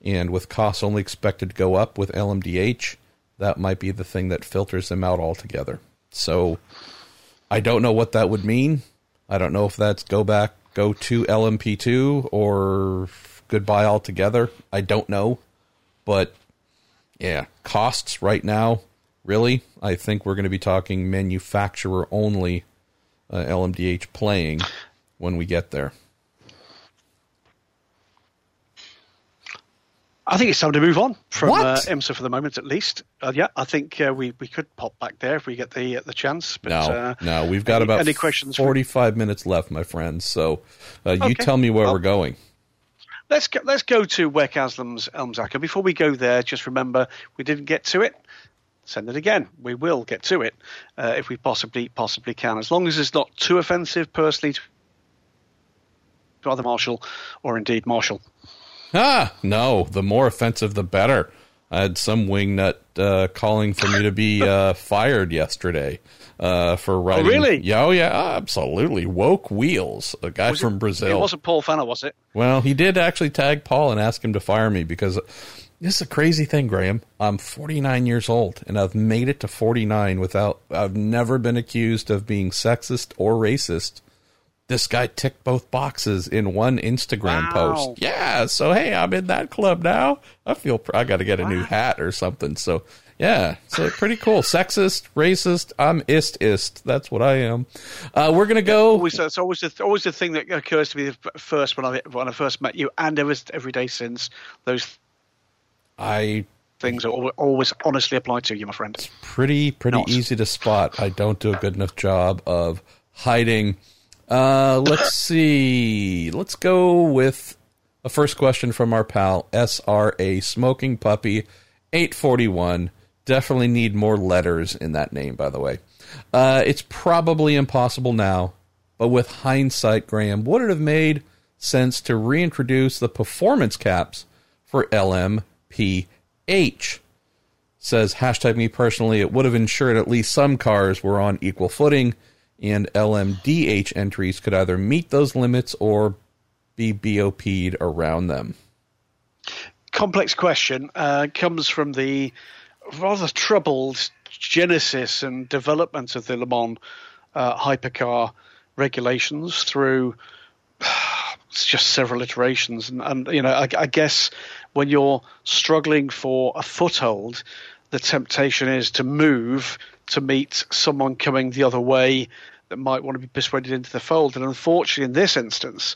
and with costs only expected to go up with LMDH, that might be the thing that filters them out altogether. So, I don't know what that would mean. I don't know if that's go back, go to LMP2 or goodbye altogether. I don't know, but yeah, costs right now, really, I think we're going to be talking manufacturer only uh, LMDH playing when we get there? I think it's time to move on from uh, IMSA for the moment, at least. Uh, yeah, I think uh, we we could pop back there if we get the uh, the chance. But, no, uh, no, we've got any, about any questions forty five minutes left, my friends. So uh, you okay. tell me where well, we're going. Let's go, let's go to WEC AsLMS ELMS ACO. Before we go there, just remember we didn't get to it send it again. We will get to it uh, if we possibly possibly can, as long as it's not too offensive personally to either Marshall or indeed Marshall. Ah, no, the more offensive the better. I had some wingnut uh, calling for me to be uh, fired yesterday uh, for writing. Oh, really? Yeah, oh, yeah, absolutely. Woke Wheels, a guy Was from it, Brazil. It wasn't Paul Pfanner, was it? Well, he did actually tag Paul and ask him to fire me because this is a crazy thing, Graham. I'm 49 years old and I've made it to 49 without, I've never been accused of being sexist or racist. This guy ticked both boxes in one Instagram Wow. post. Yeah, so hey, I'm in that club now. I feel I got to get a new hat or something. So yeah, so pretty cool. Sexist, racist. I'm ist ist. That's what I am. Uh, we're gonna go. Always, it's always the, always the thing that occurs to me the first when I when I first met you, and ever every day since. Those I things are always honestly apply to you, my friend. It's pretty pretty Not. easy to spot. I don't do a good enough job of hiding. Uh, let's see. Let's go with a first question from our pal SRA Smoking Puppy 841. Definitely need more letters in that name, by the way. Uh, it's probably impossible now, but with hindsight, Graham, would it have made sense to reintroduce the performance caps for LMPH? says hashtag me personally it would have ensured at least some cars were on equal footing and lmdh entries could either meet those limits or be bop'd around them complex question uh, comes from the rather troubled genesis and development of the Le Mans uh, hypercar regulations through just several iterations. And, and you know, I, I guess when you're struggling for a foothold, the temptation is to move to meet someone coming the other way that might want to be persuaded into the fold. And unfortunately, in this instance,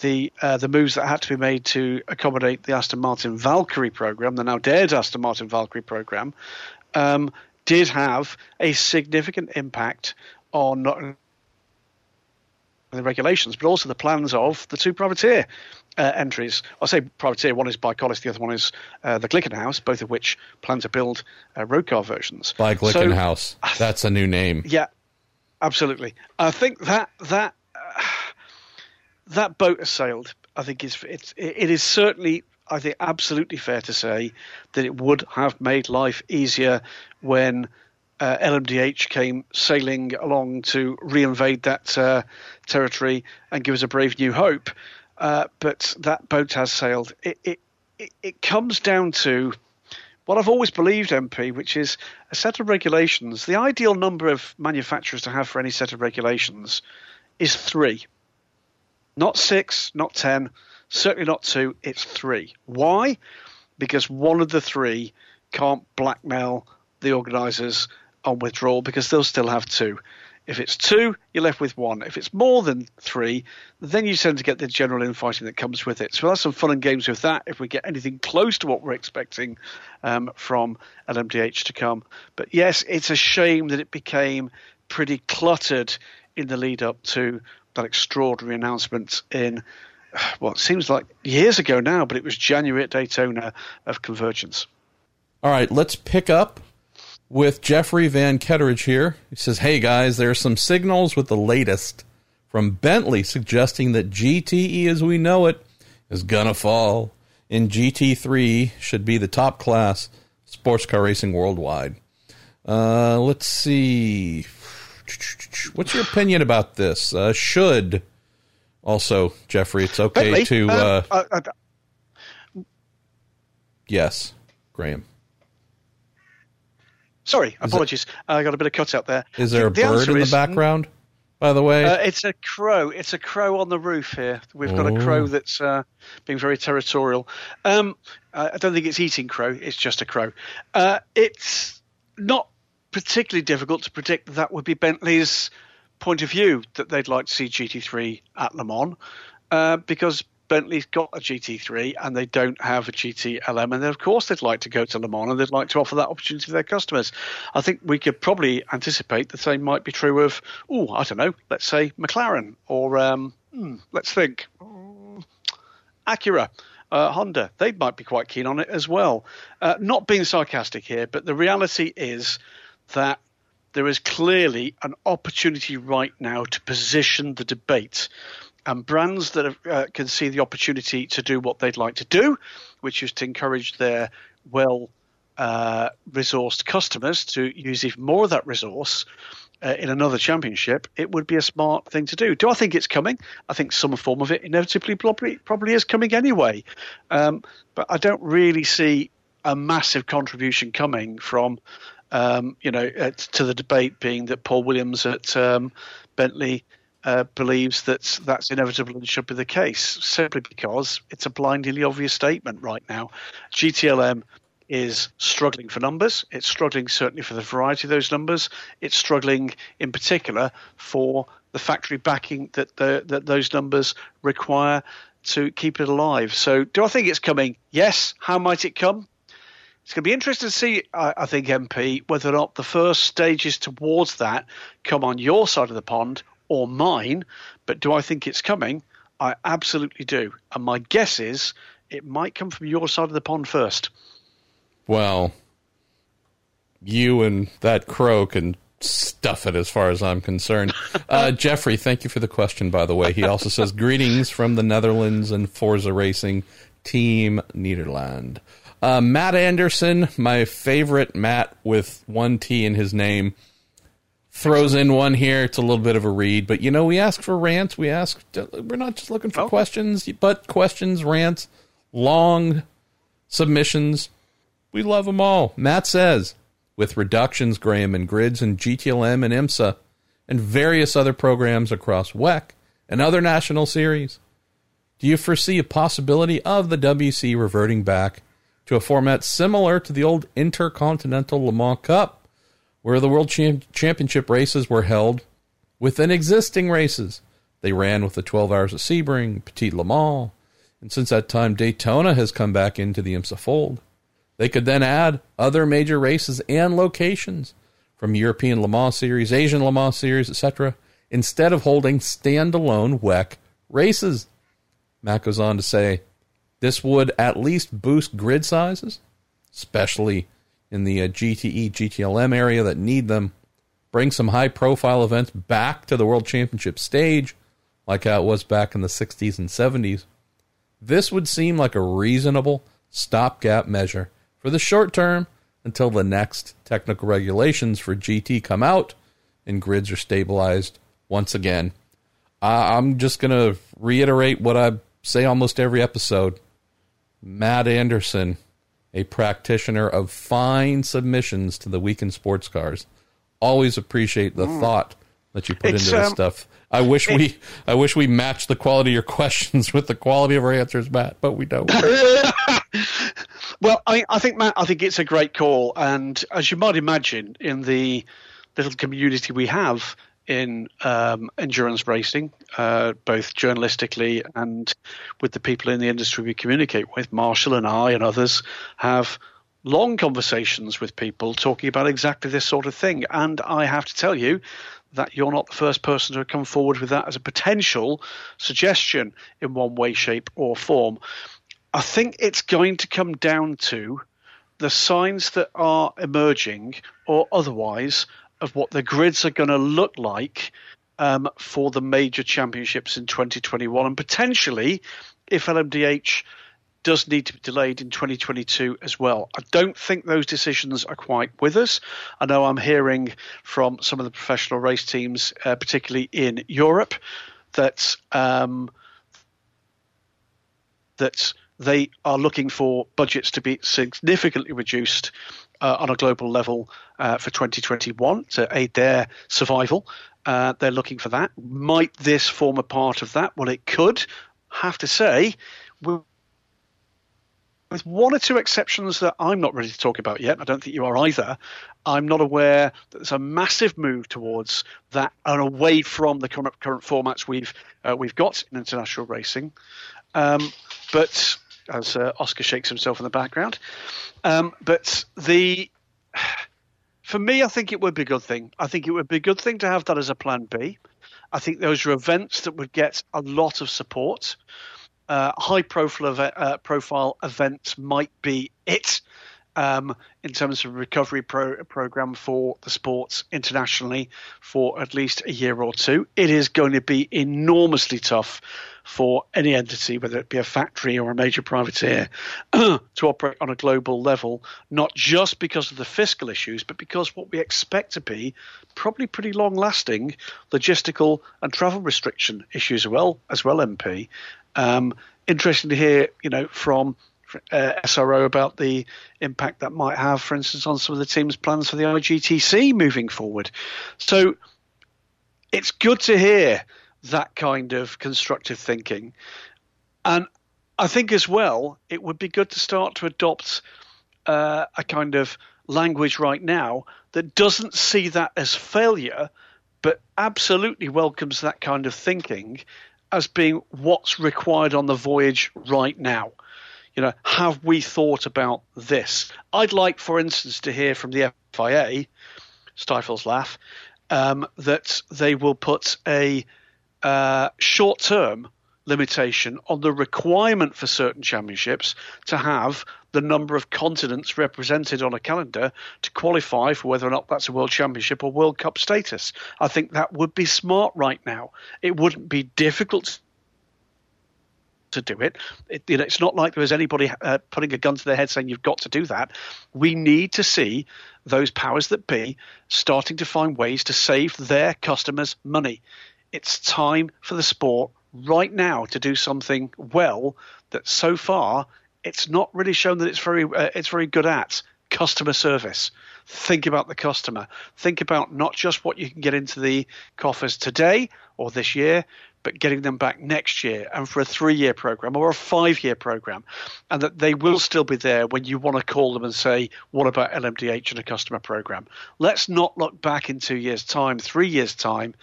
the uh, the moves that had to be made to accommodate the Aston Martin Valkyrie program, the now dead Aston Martin Valkyrie program, um, did have a significant impact on not only the regulations, but also the plans of the two privateer uh, entries. I say privateer. One is ByKolles, the other one is uh, the Glickenhaus, both of which plan to build uh, road car versions. by So- glickenhaus that's a new name yeah, absolutely. I think that that that boat has sailed. I think is it's it is certainly I think absolutely fair to say that it would have made life easier when uh, LMDH came sailing along to reinvade that uh, territory and give us a brave new hope. Uh, but that boat has sailed. It, it it it comes down to what I've always believed, MP, which is a set of regulations. The ideal number of manufacturers to have for any set of regulations is three. Not six, not ten, certainly not two, it's three. Why? Because one of the three can't blackmail the organisers on withdrawal because they'll still have two. If it's two, you're left with one. If it's more than three, then you tend to get the general infighting that comes with it. So that's some fun and games with that if we get anything close to what we're expecting um, from LMDH to come. But yes, it's a shame that it became pretty cluttered in the lead up to that extraordinary announcement in well, seems like years ago now, but it was January at Daytona of convergence. All right, let's pick up with Jeffrey Van Ketteridge here. He says, Hey guys, there are some signals with the latest from Bentley suggesting that GTE as we know it is gonna fall, and GT3 should be the top class sports car racing worldwide. Uh, let's see. What's your opinion about this? Uh, should also, Jeffrey, it's okay Bentley, to. um, Uh, I- I- yes, Graham. Sorry, apologies. I got a bit of cut out there. Is there a bird answer in the is- background? By the way, Uh, it's a crow. It's a crow on the roof here. We've got a Oh. crow that's uh, being very territorial. Um, I I don't think it's eating crow. It's just a crow. Uh, it's not particularly difficult to predict that, that would be Bentley's point of view that they'd like to see GT3 at Le Mans uh, because Bentley's got a GT3 and they don't have a GTLM, and then of course they'd like to go to Le Mans and they'd like to offer that opportunity to their customers. I think we could probably anticipate the same might be true of, oh, I don't know, let's say McLaren or um, hmm, let's think, mm, Acura. Uh, Honda, they might be quite keen on it as well. Uh, not being sarcastic here, but the reality is that there is clearly an opportunity right now to position the debate. And brands that have, uh, can see the opportunity to do what they'd like to do, which is to encourage their well uh, resourced customers to use even more of that resource uh, in another championship, it would be a smart thing to do. Do I think it's coming? I think some form of it inevitably probably, probably is coming anyway. Um, but I don't really see a massive contribution coming from, um, you know, uh, to the debate being that Paul Williams at um, Bentley uh, believes that that's inevitable and should be the case, simply because it's a blindingly obvious statement right now. GTLM is struggling for numbers. It's struggling certainly for the variety of those numbers. It's struggling in particular for the factory backing that the, that those numbers require to keep it alive. So, do I think it's coming? Yes. How might it come? It's going to be interesting to see, I, I think, MP, whether or not the first stages towards that come on your side of the pond or mine. But do I think it's coming? I absolutely do. And my guess is it might come from your side of the pond first. Well, you and that crow can stuff it as far as I'm concerned. Uh, Jeffrey, thank you for the question, by the way. He also says, Greetings from the Netherlands and Forza Racing Team Nederland. Uh, Matt Anderson, my favorite Matt with one T in his name, throws in one here. It's a little bit of a read, but you know, we ask for rants. We ask, we're not just looking for oh. questions, but questions, rants, long submissions we love them all. Matt says, with reductions, Graham, and grids and GTLM and IMSA and various other programs across WEC and other national series, do you foresee a possibility of the WEC reverting back to a format similar to the old Intercontinental Le Mans Cup, where the World Championship races were held within existing races? They ran with the 12 Hours of Sebring, Petit Le Mans, and since that time, Daytona has come back into the IMSA fold. They could then add other major races and locations from European Le Mans Series, Asian Le Mans Series, etc., instead of holding standalone WEC races. Matt goes on to say this would at least boost grid sizes, especially in the uh, GTE, GTLM area that need them, bring some high profile events back to the World Championship stage, like how it was back in the 60s and 70s. This would seem like a reasonable stopgap measure for the short term until the next technical regulations for GT come out and grids are stabilized once again. I'm just going to reiterate what I say almost every episode. Matt Anderson, a practitioner of fine submissions to the Week in Sports Cars. Always appreciate the mm. thought that you put it's, into this um, stuff. I wish it, we I wish we matched the quality of your questions with the quality of our answers, Matt, but we don't. Well, I, I think Matt, I think it's a great call, and as you might imagine, in the little community we have in um, endurance racing, uh, both journalistically and with the people in the industry we communicate with, Marshall and I and others have long conversations with people talking about exactly this sort of thing. And I have to tell you that you're not the first person to come forward with that as a potential suggestion in one way, shape, or form. I think it's going to come down to the signs that are emerging or otherwise of what the grids are going to look like um, for the major championships in 2021 and potentially if LMDH does need to be delayed in 2022 as well. I don't think those decisions are quite with us. I know I'm hearing from some of the professional race teams, uh, particularly in Europe, that um, that they are looking for budgets to be significantly reduced uh, on a global level uh, for 2021 to aid their survival. Uh, they're looking for that. Might this form a part of that? Well, it could. Have to say, with one or two exceptions that I'm not ready to talk about yet, I don't think you are either. I'm not aware that there's a massive move towards that and away from the current, current formats we've uh, we've got in international racing. Um, but as uh, Oscar shakes himself in the background. Um, but the for me, I think it would be a good thing. I think it would be a good thing to have that as a plan B. I think those are events that would get a lot of support. Uh, high profile, uh, profile events might be it. Um, in terms of recovery pro- program for the sports internationally for at least a year or two. It is going to be enormously tough for any entity, whether it be a factory or a major privateer, to operate on a global level, not just because of the fiscal issues, but because what we expect to be probably pretty long lasting logistical and travel restriction issues as well, as well, MP. Um, interesting to hear, you know, from uh, SRO about the impact that might have, for instance, on some of the team's plans for the IGTC moving forward. So it's good to hear that kind of constructive thinking. And I think as well, it would be good to start to adopt uh, a kind of language right now that doesn't see that as failure, but absolutely welcomes that kind of thinking as being what's required on the voyage right now. You know, have we thought about this? I'd like, for instance, to hear from the FIA, Stifles laugh, um, that they will put a uh, short term limitation on the requirement for certain championships to have the number of continents represented on a calendar to qualify for whether or not that's a world championship or world cup status. I think that would be smart right now. It wouldn't be difficult to do it. it you know, it's not like there was anybody uh, putting a gun to their head saying you've got to do that. We need to see those powers that be starting to find ways to save their customers money it's time for the sport right now to do something well that so far it's not really shown that it's very uh, it's very good at customer service. Think about the customer. Think about not just what you can get into the coffers today or this year, but getting them back next year and for a three year program or a five year program, and that they will still be there when you want to call them and say, What about LMDH and a customer program? Let's not look back in two years' time, three years' time,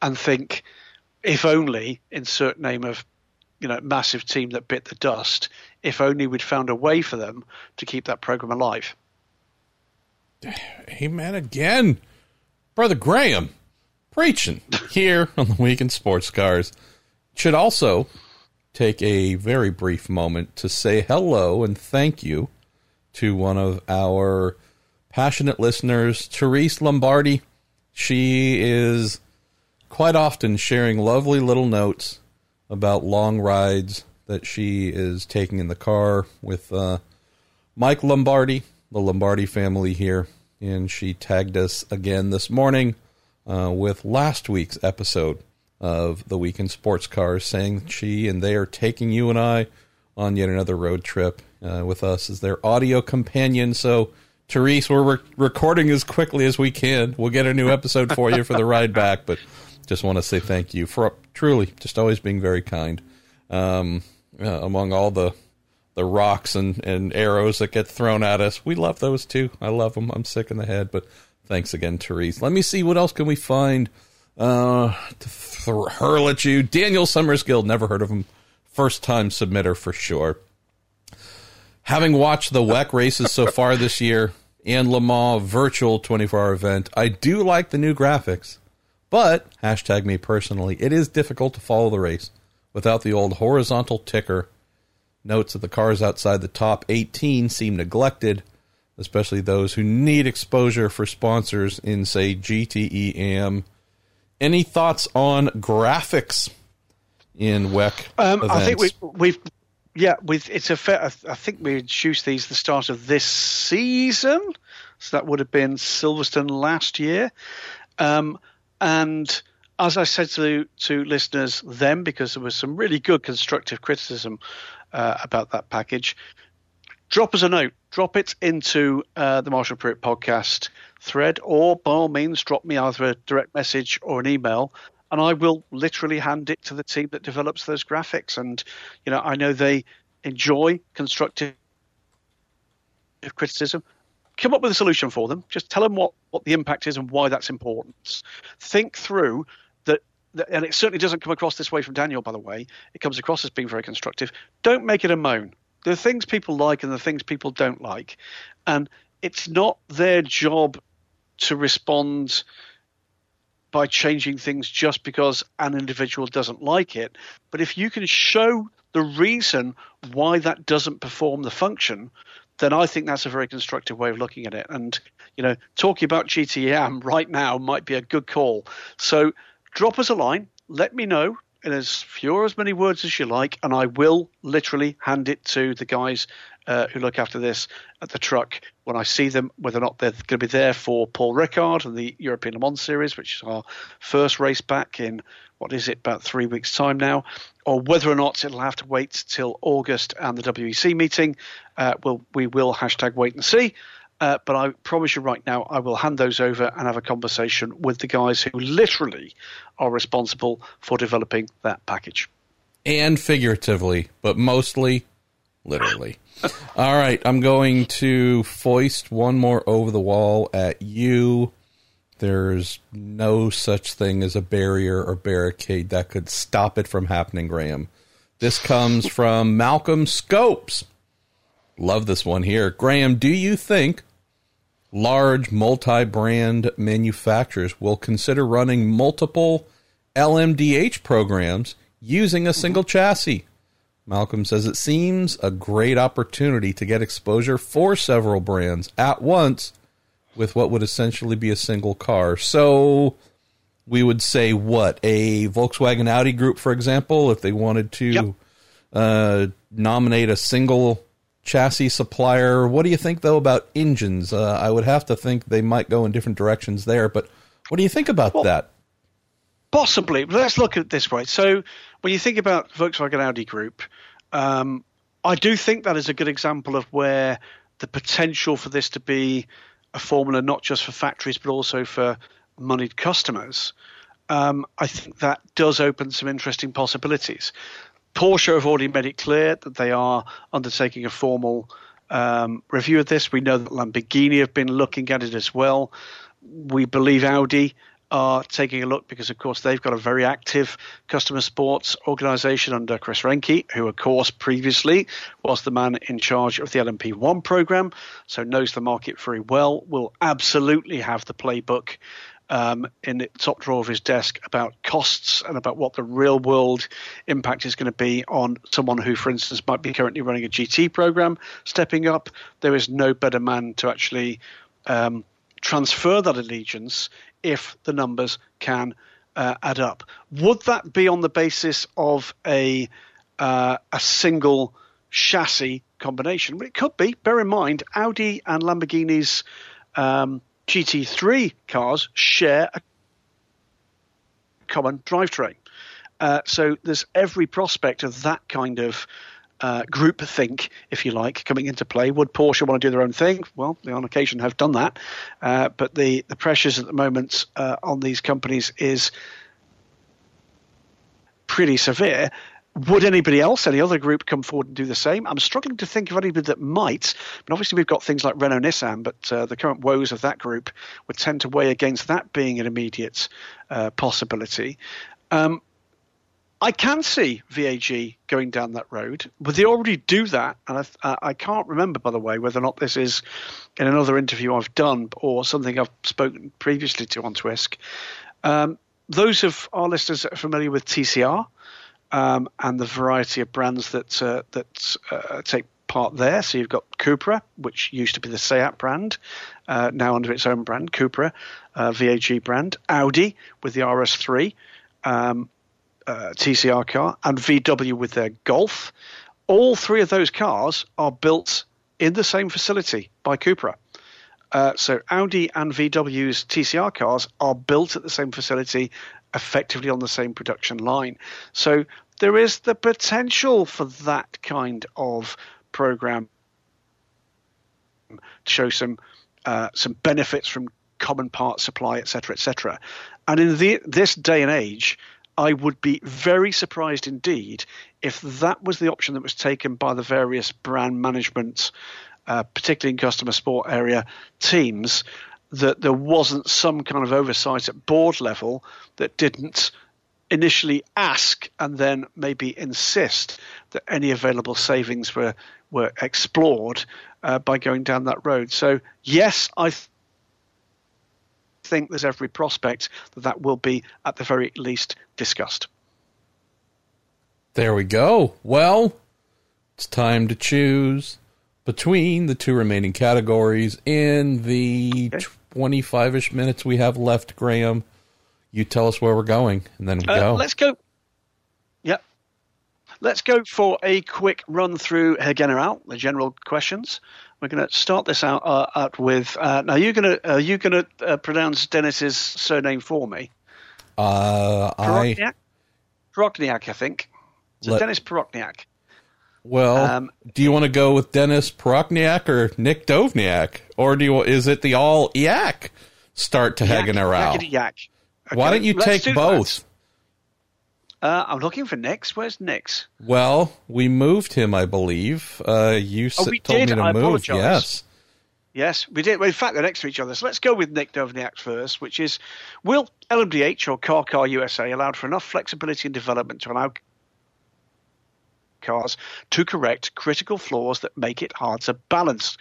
and think, if only, insert name of you know massive team that bit the dust, if only we'd found a way for them to keep that program alive. Amen again, brother Graham, preaching here on the Week in Sports Cars. Should also take a very brief moment to say hello and thank you to one of our passionate listeners, Therese Lombardi. She is quite often sharing lovely little notes about long rides that she is taking in the car with uh, Mike Lombardi, the Lombardi family here. And she tagged us again this morning uh, with last week's episode of the Week in Sports Cars, saying she and they are taking you and I on yet another road trip uh, with us as their audio companion. So, Therese, we're re- recording as quickly as we can. We'll get a new episode for you for the ride back, but just want to say thank you for truly just always being very kind. Um, uh, among all the the rocks and, and arrows that get thrown at us, we love those too. I love them. I'm sick in the head, but thanks again, Therese. Let me see what else can we find uh, to th- hurl at you. Daniel Summersgill, never heard of him. First time submitter for sure. Having watched the WEC races so far this year and Le Mans virtual 24 hour event, I do like the new graphics. But, hashtag me personally, it is difficult to follow the race without the old horizontal ticker. Notes that the cars outside the top 18 seem neglected, especially those who need exposure for sponsors in, say, GTE AM. Any thoughts on graphics in WEC? Um, I think we, we've yeah, with it's a fair. I think we introduced these the start of this season, so that would have been Silverstone last year. Um, and as I said to to listeners then, because there was some really good constructive criticism uh, about that package, drop us a note. Drop it into uh, the Marshall Pruett podcast thread, or by all means, drop me either a direct message or an email, and I will literally hand it to the team that develops those graphics. And you know, I know they enjoy constructive criticism come up with a solution for them. Just tell them what, what the impact is and why that's important. Think through and it certainly doesn't come across this way from Daniel, by the way. It comes across as being very constructive. Don't make it a moan. There are things people like and the things people don't like. And it's not their job to respond by changing things just because an individual doesn't like it. But if you can show the reason why that doesn't perform the function, then I think that's a very constructive way of looking at it. And you know, talking about GTM right now might be a good call. So drop us a line. Let me know in as few or as many words as you like, and I will literally hand it to the guys uh, who look after this at the truck when I see them, whether or not they're going to be there for Paul Ricard and the European Le Mans Series, which is our first race back in what is it about three weeks' time now, or whether or not it'll have to wait till August and the WEC meeting. Uh, we'll, we will hashtag wait and see. Uh, but I promise you right now, I will hand those over and have a conversation with the guys who literally are responsible for developing that package. And figuratively, but mostly literally. All right, I'm going to foist one more over the wall at you. There's no such thing as a barrier or barricade that could stop it from happening, Graham. This comes from Malcolm Scopes. Love this one here. Graham, do you think large multi brand manufacturers will consider running multiple LMDH programs using a single chassis. Malcolm says it seems a great opportunity to get exposure for several brands at once with what would essentially be a single car. So we would say what a Volkswagen Audi group, for example, if they wanted to yep. uh, nominate a single chassis supplier. What do you think though about engines? Uh, I would have to think they might go in different directions there, but what do you think about well, that? Possibly. Let's look at it this way. So when you think about Volkswagen Audi Group, um, I do think that is a good example of where the potential for this to be a formula not just for factories but also for moneyed customers. Um, I think that does open some interesting possibilities. Porsche have already made it clear that they are undertaking a formal um, review of this. We know that Lamborghini have been looking at it as well. We believe Audi are taking a look because, of course, they've got a very active customer sports organization under Chris Reinke, who, of course, previously was the man in charge of the LMP1 program, so knows the market very well, will absolutely have the playbook um, in the top drawer of his desk about costs and about what the real world impact is going to be on someone who, for instance, might be currently running a GT program stepping up. There is no better man to actually um, transfer that allegiance if the numbers can uh, add up. Would that be on the basis of a uh, a single chassis combination? Well, it could be. Bear in mind, Audi and Lamborghini's um, GT3 cars share a common drivetrain. Uh, so there's every prospect of that kind of uh, group think, if you like, coming into play. Would Porsche want to do their own thing? Well, they on occasion have done that, uh, but the the pressures at the moment uh, on these companies is pretty severe. Would anybody else, any other group, come forward and do the same? I'm struggling to think of anybody that might. But obviously, we've got things like Renault Nissan, but uh, the current woes of that group would tend to weigh against that being an immediate uh, possibility. Um, I can see VAG going down that road, but they already do that. And I, I, can't remember, by the way, whether or not this is in another interview I've done or something I've spoken previously to on Twisk. Um, those of our listeners that are familiar with TCR, um, and the variety of brands that uh, that uh, take part there. So you've got Cupra, which used to be the Seat brand, uh, now under its own brand, Cupra, uh, VAG brand, Audi with the RS3, um, uh, TCR car, and VW with their Golf. All three of those cars are built in the same facility by Cupra. Uh, so Audi and VW's TCR cars are built at the same facility effectively on the same production line. So there is the potential for that kind of program to show some uh, some benefits from common part supply, etc., etc. And in the, this day and age, I would be very surprised indeed if that was the option that was taken by the various brand management, uh, particularly in customer sport area teams, that there wasn't some kind of oversight at board level that didn't initially ask and then maybe insist that any available savings were were explored uh, by going down that road. So yes, I th- think there's every prospect that that will be at the very least discussed. There we go. Well, it's time to choose between the two remaining categories in the Okay. 25 ish minutes we have left, Graham. You tell us where we're going, and then we Uh, go. Let's go. Yeah. Let's go for a quick run through General, the general questions. We're going to start this out, uh, out with. Uh, now, you're going to are you going to uh, pronounce Dennis's surname for me? Uh, I Perokniak? Perokniak, I think. So Let- Dennis Perokniak. Well, Um, do you want to go with Dennis Prokniak or Nick Dovniak, or do you is it the all yak start to Yak, Hagenarau? yak. Why don't you take do both? Uh, I'm looking for Nix. Where's Nix? Well, we moved him, I believe. Uh, you Oh, we told did? me to I move. apologise. Yes. Yes, we did. Well, in fact, they're next to each other. So let's go with Nick Dovniak first, which is Will LMDH or Car Car USA allowed for enough flexibility and development to allow cars to correct critical flaws that make it hard to balance?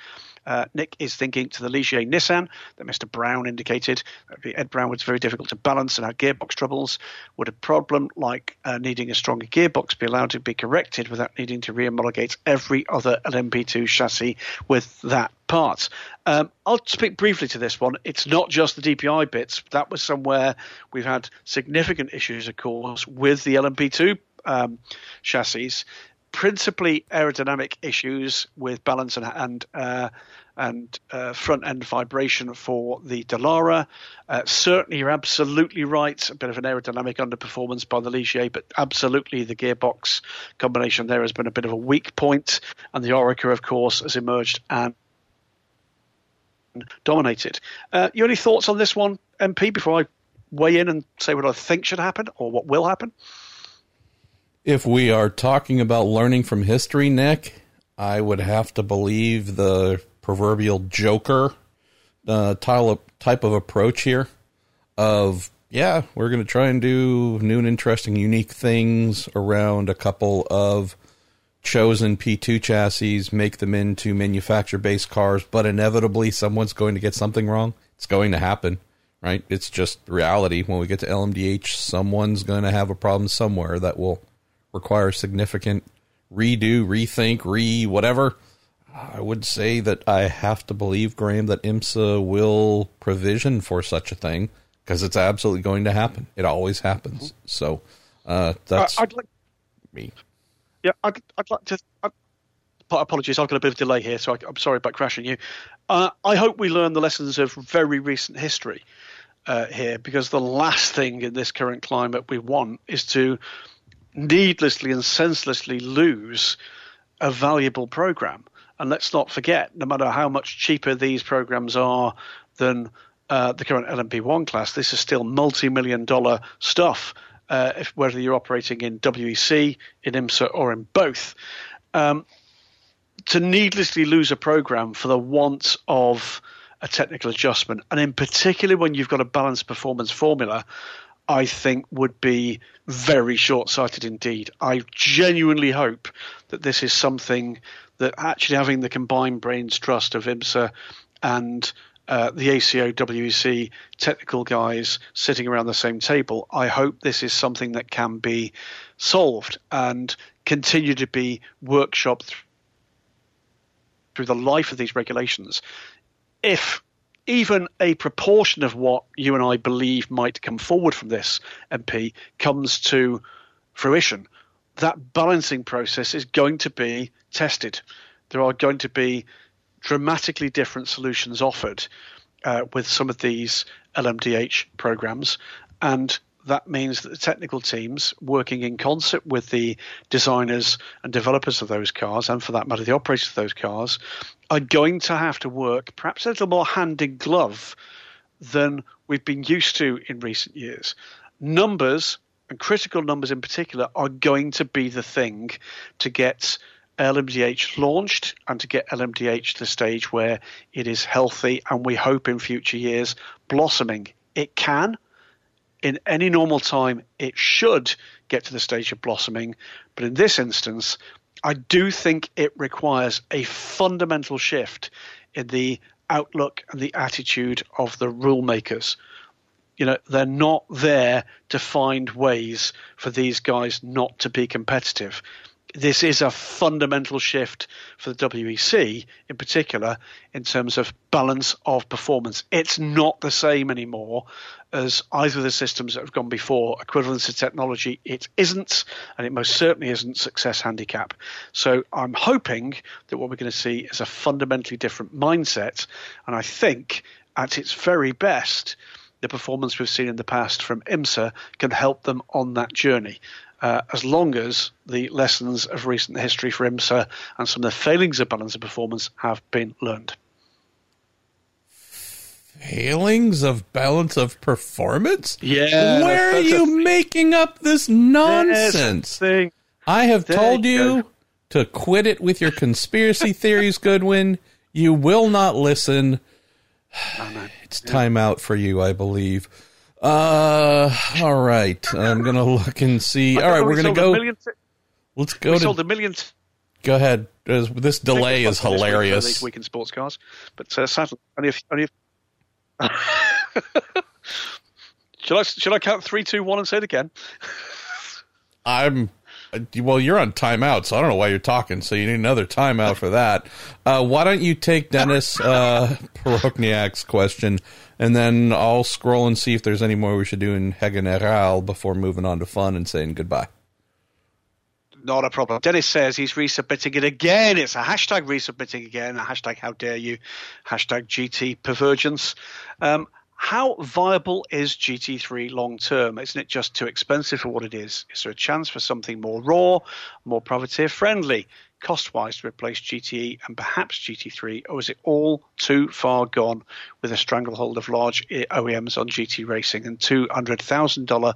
Uh, Nick is thinking to the Ligier Nissan that Mr. Brown indicated. Ed Brown was very difficult to balance and had gearbox troubles. Would a problem like uh, needing a stronger gearbox be allowed to be corrected without needing to re-homologate every other LMP2 chassis with that part? Um, I'll speak briefly to this one. It's not just the DPI bits. That was somewhere we've had significant issues, of course, with the LMP2 um, chassis principally aerodynamic issues with balance and and uh, and uh, front end vibration for the Dallara. Uh, certainly, you're absolutely right. A bit of an aerodynamic underperformance by the Ligier, but absolutely the gearbox combination there has been a bit of a weak point, and the Oreca, of course, has emerged and dominated. Uh, you any thoughts on this one, MP? Before I weigh in and say what I think should happen or what will happen. If we are talking about learning from history, Nick, I would have to believe the proverbial Joker uh, type of approach here. Of yeah, we're going to try and do new and interesting, unique things around a couple of chosen P2 chassis, make them into manufacturer based cars, but inevitably someone's going to get something wrong. It's going to happen, right? It's just reality. When we get to LMDH, someone's going to have a problem somewhere that will require significant redo, rethink, re whatever. I would say that I have to believe, Graham, that IMSA will provision for such a thing because it's absolutely going to happen. It always happens. So uh, that's I, I'd like me. Yeah, I'd, I'd like to. I, apologies, I've got a bit of delay here, so I, I'm sorry about crashing you. Uh, I hope we learn the lessons of very recent history uh, here, because the last thing in this current climate we want is to needlessly and senselessly lose a valuable program. And let's not forget, no matter how much cheaper these programs are than uh, the current LMP1 class, this is still multi-million dollar stuff. Uh, if whether you're operating in WEC, in IMSA, or in both, um, to needlessly lose a program for the want of a technical adjustment, and in particular when you've got a balanced performance formula, I think would be very short-sighted indeed. I genuinely hope that this is something that actually having the combined brains trust of IMSA and uh, the ACO WEC technical guys sitting around the same table, I hope this is something that can be solved and continue to be workshopped through the life of these regulations. If even a proportion of what you and I believe might come forward from this MP comes to fruition, that balancing process is going to be tested. There are going to be dramatically different solutions offered uh, with some of these LMDH programs, and that means that the technical teams working in concert with the designers and developers of those cars, and for that matter, the operators of those cars, are going to have to work perhaps a little more hand in glove than we've been used to in recent years. Numbers, and critical numbers in particular, are going to be the thing to get LMDH launched and to get LMDH to the stage where it is healthy and we hope in future years blossoming. It can. In any normal time, it should get to the stage of blossoming. But in this instance, I do think it requires a fundamental shift in the outlook and the attitude of the rule makers. You know, they're not there to find ways for these guys not to be competitive. This is a fundamental shift for the WEC in particular in terms of balance of performance. It's not the same anymore as either of the systems that have gone before. Equivalence of technology, it isn't, and it most certainly isn't success handicap. So I'm hoping that what we're going to see is a fundamentally different mindset, and I think at its very best, the performance we've seen in the past from IMSA can help them on that journey uh, as long as the lessons of recent history for IMSA and some of the failings of balance of performance have been learned. Failings of balance of performance? Yeah. Where are you making up this nonsense? Thing. I have there told you, you to quit it with your conspiracy theories, Goodwin. You will not listen. It's time out for you, I believe. Uh, all right. I'm gonna look and see. All right, we're gonna go. Let's go we to. Sold a million. Go ahead. This delay is hilarious. This week in sports cars, but uh, sadly, only if only. If... should I should I count three, two, one, and say it again? I'm well, you're on timeout, so I don't know why you're talking. So you need another timeout for that. Uh, why don't you take Dennis uh, Porokniak's question, and then I'll scroll and see if there's any more we should do in Hegeneral before moving on to fun and saying goodbye. Not a problem. Dennis says he's resubmitting it again. It's a hashtag resubmitting again, a hashtag how dare you, hashtag GT pervergence. Um, how viable is GT3 long term? Isn't it just too expensive for what it is? Is there a chance for something more raw, more privateer friendly, cost wise to replace GTE and perhaps GT3? Or is it all too far gone with a stranglehold of large OEMs on GT racing and $200,000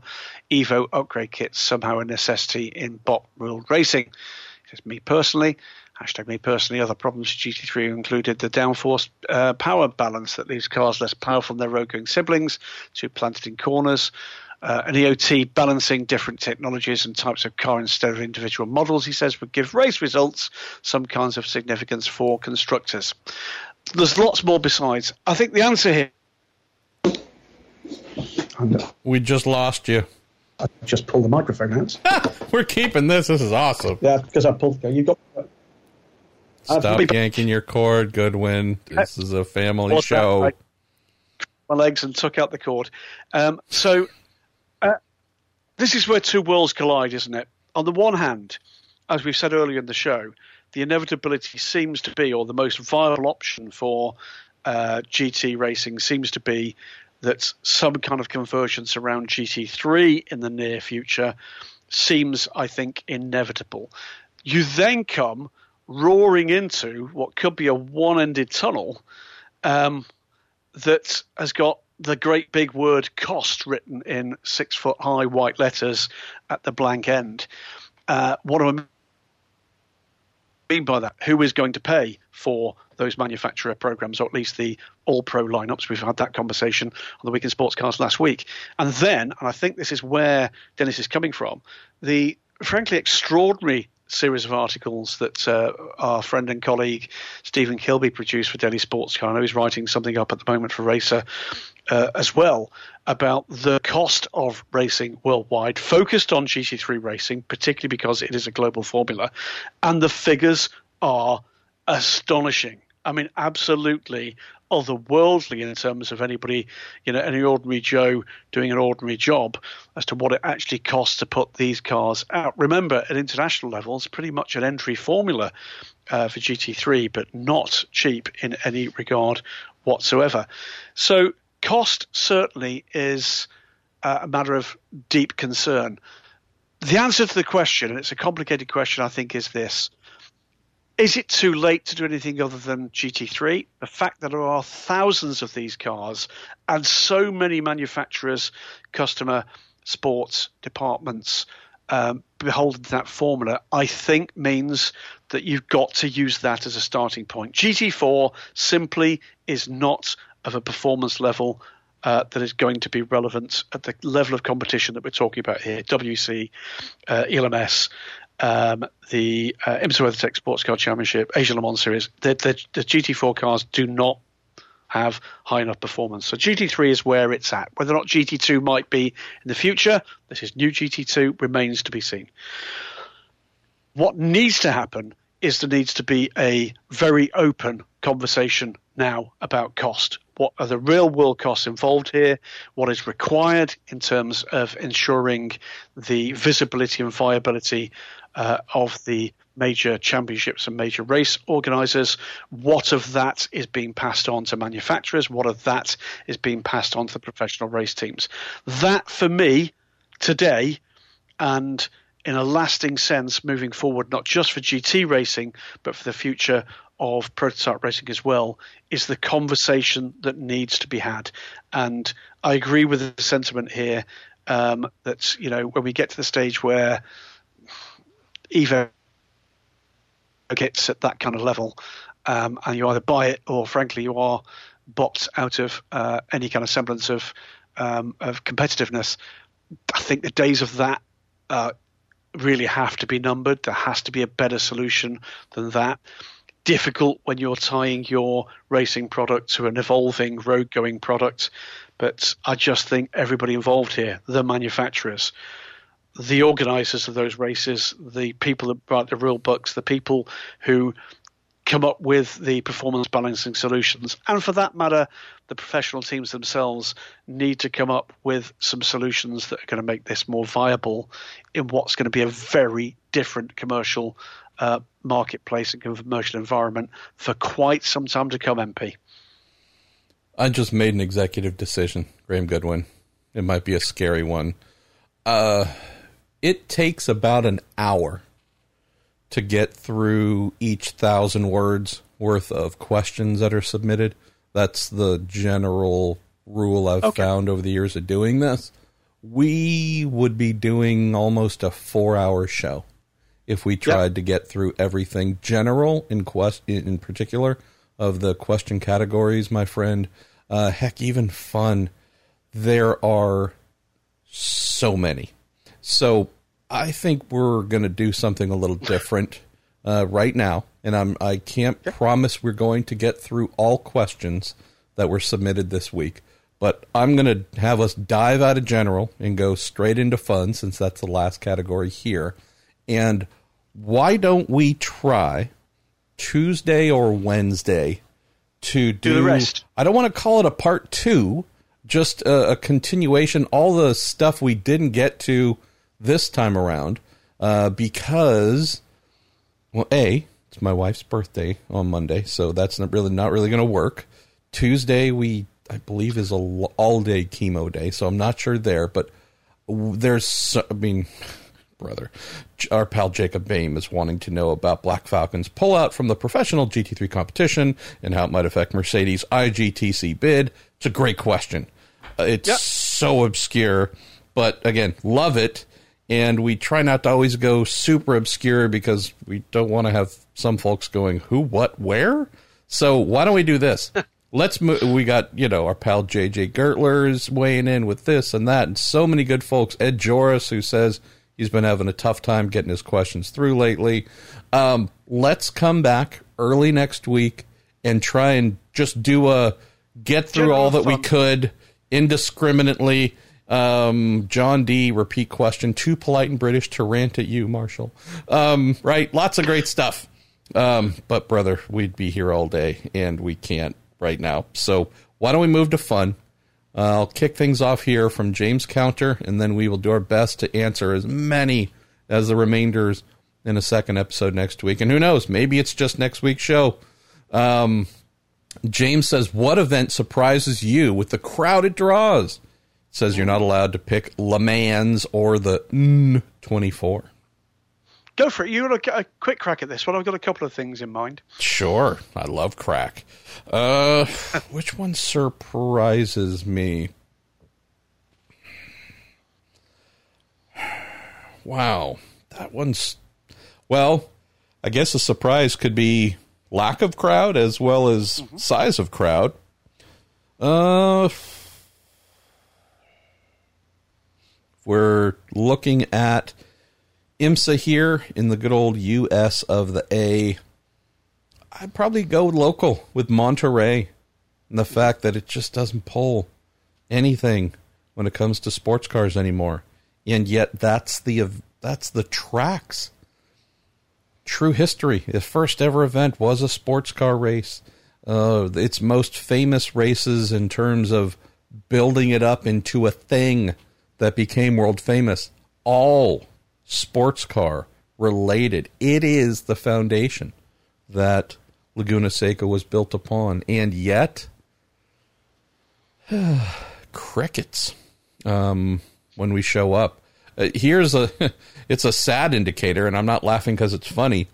Evo upgrade kits somehow a necessity in bot ruled racing? Just me personally, hashtag me personally, other problems with GT3 included the downforce uh, power balance that leaves cars less powerful than their road going siblings, too planted in corners. Uh, an EOT balancing different technologies and types of car instead of individual models, he says, would give race results some kinds of significance for constructors. There's lots more besides. I think the answer here. We just lost you. I just pulled the microphone out. We're keeping this. This is awesome. Yeah, because I pulled. You got Stop yanking your cord, Goodwin. This is a family show. my legs and took out the cord. Um, so uh, this is where two worlds collide, isn't it? On the one hand, as we've said earlier in the show, the inevitability seems to be, or the most viable option for uh, GT racing seems to be that some kind of convergence around GT3 in the near future seems, I think, inevitable. You then come roaring into what could be a one ended tunnel um, that has got the great big word cost written in six foot high white letters at the blank end. Uh, what do I mean by that? Who is going to pay for those manufacturer programs, or at least the all pro lineups? We've had that conversation on the Week in Sports Cars last week. And then, and I think this is where Dennis is coming from, the frankly extraordinary series of articles that uh, our friend and colleague Stephen Kilbey produced for Daily Sports Car. I know he's writing something up at the moment for Racer uh, as well about the cost of racing worldwide, focused on GT3 racing, particularly because it is a global formula, and the figures are astonishing. I mean, absolutely otherworldly in terms of anybody, you know, any ordinary Joe doing an ordinary job as to what it actually costs to put these cars out. Remember, at international levels, pretty much an entry formula uh, for GT3, but not cheap in any regard whatsoever. So, cost certainly is uh, a matter of deep concern. The answer to the question, and it's a complicated question, I think, is this is it too late to do anything other than GT3? The fact that there are thousands of these cars and so many manufacturers, customer, sports departments um, beholden to that formula, I think means that you've got to use that as a starting point. GT4 simply is not of a performance level uh, that is going to be relevant at the level of competition that we're talking about here WEC, uh, ELMS, um, the uh, IMSA WeatherTech Sports Car Championship, Asia Le Mans Series, the, the, the GT4 cars do not have high enough performance. So GT3 is where it's at. Whether or not GT2 might be in the future, this is new GT2, remains to be seen. What needs to happen is there needs to be a very open conversation now about cost. What are the real world costs involved here? What is required in terms of ensuring the visibility and viability uh, of the major championships and major race organisers? What of that is being passed on to manufacturers? What of that is being passed on to the professional race teams? That, for me, today, and in a lasting sense moving forward, not just for GT racing, but for the future of prototype racing as well, is the conversation that needs to be had. And I agree with the sentiment here um, that, you know, when we get to the stage where Evo gets at that kind of level, um, and you either buy it or, frankly, you are boxed out of uh, any kind of semblance of um, of competitiveness. I think the days of that uh, really have to be numbered. There has to be a better solution than that. Difficult when you're tying your racing product to an evolving road going product, but I just think everybody involved here, the manufacturers, the organisers of those races, the people that write the rule books, the people who come up with the performance balancing solutions. And for that matter, the professional teams themselves need to come up with some solutions that are going to make this more viable in what's going to be a very different commercial uh, marketplace and commercial environment for quite some time to come, MP. I just made an executive decision, Graham Goodwin. It might be a scary one. Uh, it takes about an hour to get through each thousand words worth of questions that are submitted. That's the general rule I've okay. found over the years of doing this. We would be doing almost a four hour show if we tried yep. to get through everything general in quest in particular of the question categories, my friend. Uh, heck, even fun. There are so many. So I think we're going to do something a little different uh, right now, and I'm I can't promise we're going to get through all questions that were submitted this week. But I'm going to have us dive out of general and go straight into fun since that's the last category here. And why don't we try Tuesday or Wednesday to do, do the rest? I don't want to call it a part two, just a, a continuation. All the stuff we didn't get to this time around uh, because, well, a it's my wife's birthday on Monday, so that's not really not really going to work. Tuesday we I believe is a all day chemo day, so I'm not sure there, but there's I mean brother. Our pal Jacob Bain is wanting to know about Black Falcon's pullout from the professional GT3 competition and how it might affect Mercedes' IGTC bid. It's a great question. Uh, it's yep. so obscure, but again, love it and we try not to always go super obscure because we don't want to have some folks going who what where? So why don't we do this? Let's move we got you know our pal jj gertler's weighing in with this and that and so many good folks. Ed joris who says he's been having a tough time getting his questions through lately. Um, let's come back early next week and try and just do a get through General all that we could indiscriminately um, John D. Repeat question. Too polite and British to rant at you, Marshall. Um, right. Lots of great stuff. Um, but brother, we'd be here all day, and we can't right now. So why don't we move to fun? Uh, I'll kick things off here from James Counter, and then we will do our best to answer as many as the remainders in a second episode next week. And who knows? Maybe it's just next week's show. Um, James says, "What event surprises you with the crowded draws?" Says you're not allowed to pick Le Mans or the N 24. Go for it. You got a, a, quick crack at this one. I've got a couple of things in mind. Sure. I love crack. Uh, which one surprises me? Wow. That one's. Well, I guess a surprise could be lack of crowd as well as mm-hmm. size of crowd. Uh, We're looking at IMSA here in the good old US of the A. I'd probably go local with Monterey and the fact that it just doesn't pull anything when it comes to sports cars anymore. And yet that's the that's the tracks. true history. The first ever event was a sports car race. Uh, its most famous races in terms of building it up into a thing that became world famous, all sports car related. It is the foundation that Laguna Seca was built upon. And yet, crickets um, when we show up. Uh, here's a it's a sad indicator and I'm not laughing cuz it's funny.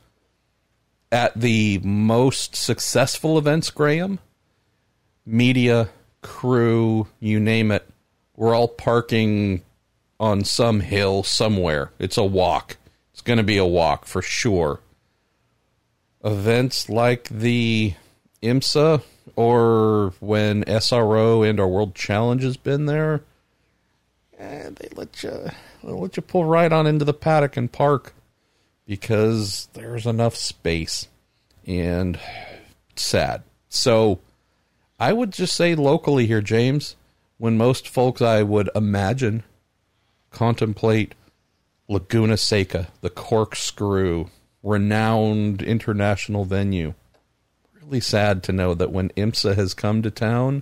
At the most successful events, Graham, media, crew, you name it, we're all parking on some hill somewhere. It's a walk. It's going to be a walk for sure. Events like the IMSA or when SRO and our World Challenge has been there, eh, they let you they let you pull right on into the paddock and park because there's enough space and sad. So I would just say locally here, James, when most folks I would imagine contemplate Laguna Seca, the corkscrew, renowned international venue. Really sad to know that when IMSA has come to town,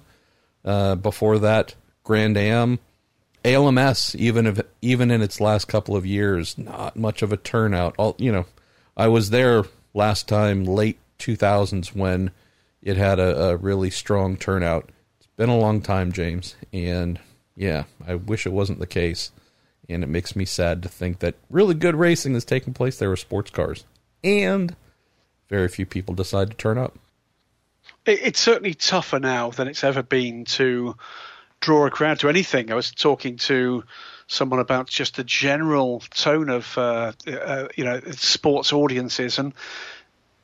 uh, before that, Grand Am, ALMS, even if even in its last couple of years, not much of a turnout. All you know, I was there last time, late two thousands, when it had a, a really strong turnout. Been a long time, James, and yeah, I wish it wasn't the case. And it makes me sad to think that really good racing is taking place there with sports cars, and very few people decide to turn up. It's certainly tougher now than it's ever been to draw a crowd to anything. I was talking to someone about just the general tone of uh, uh, you know sports audiences and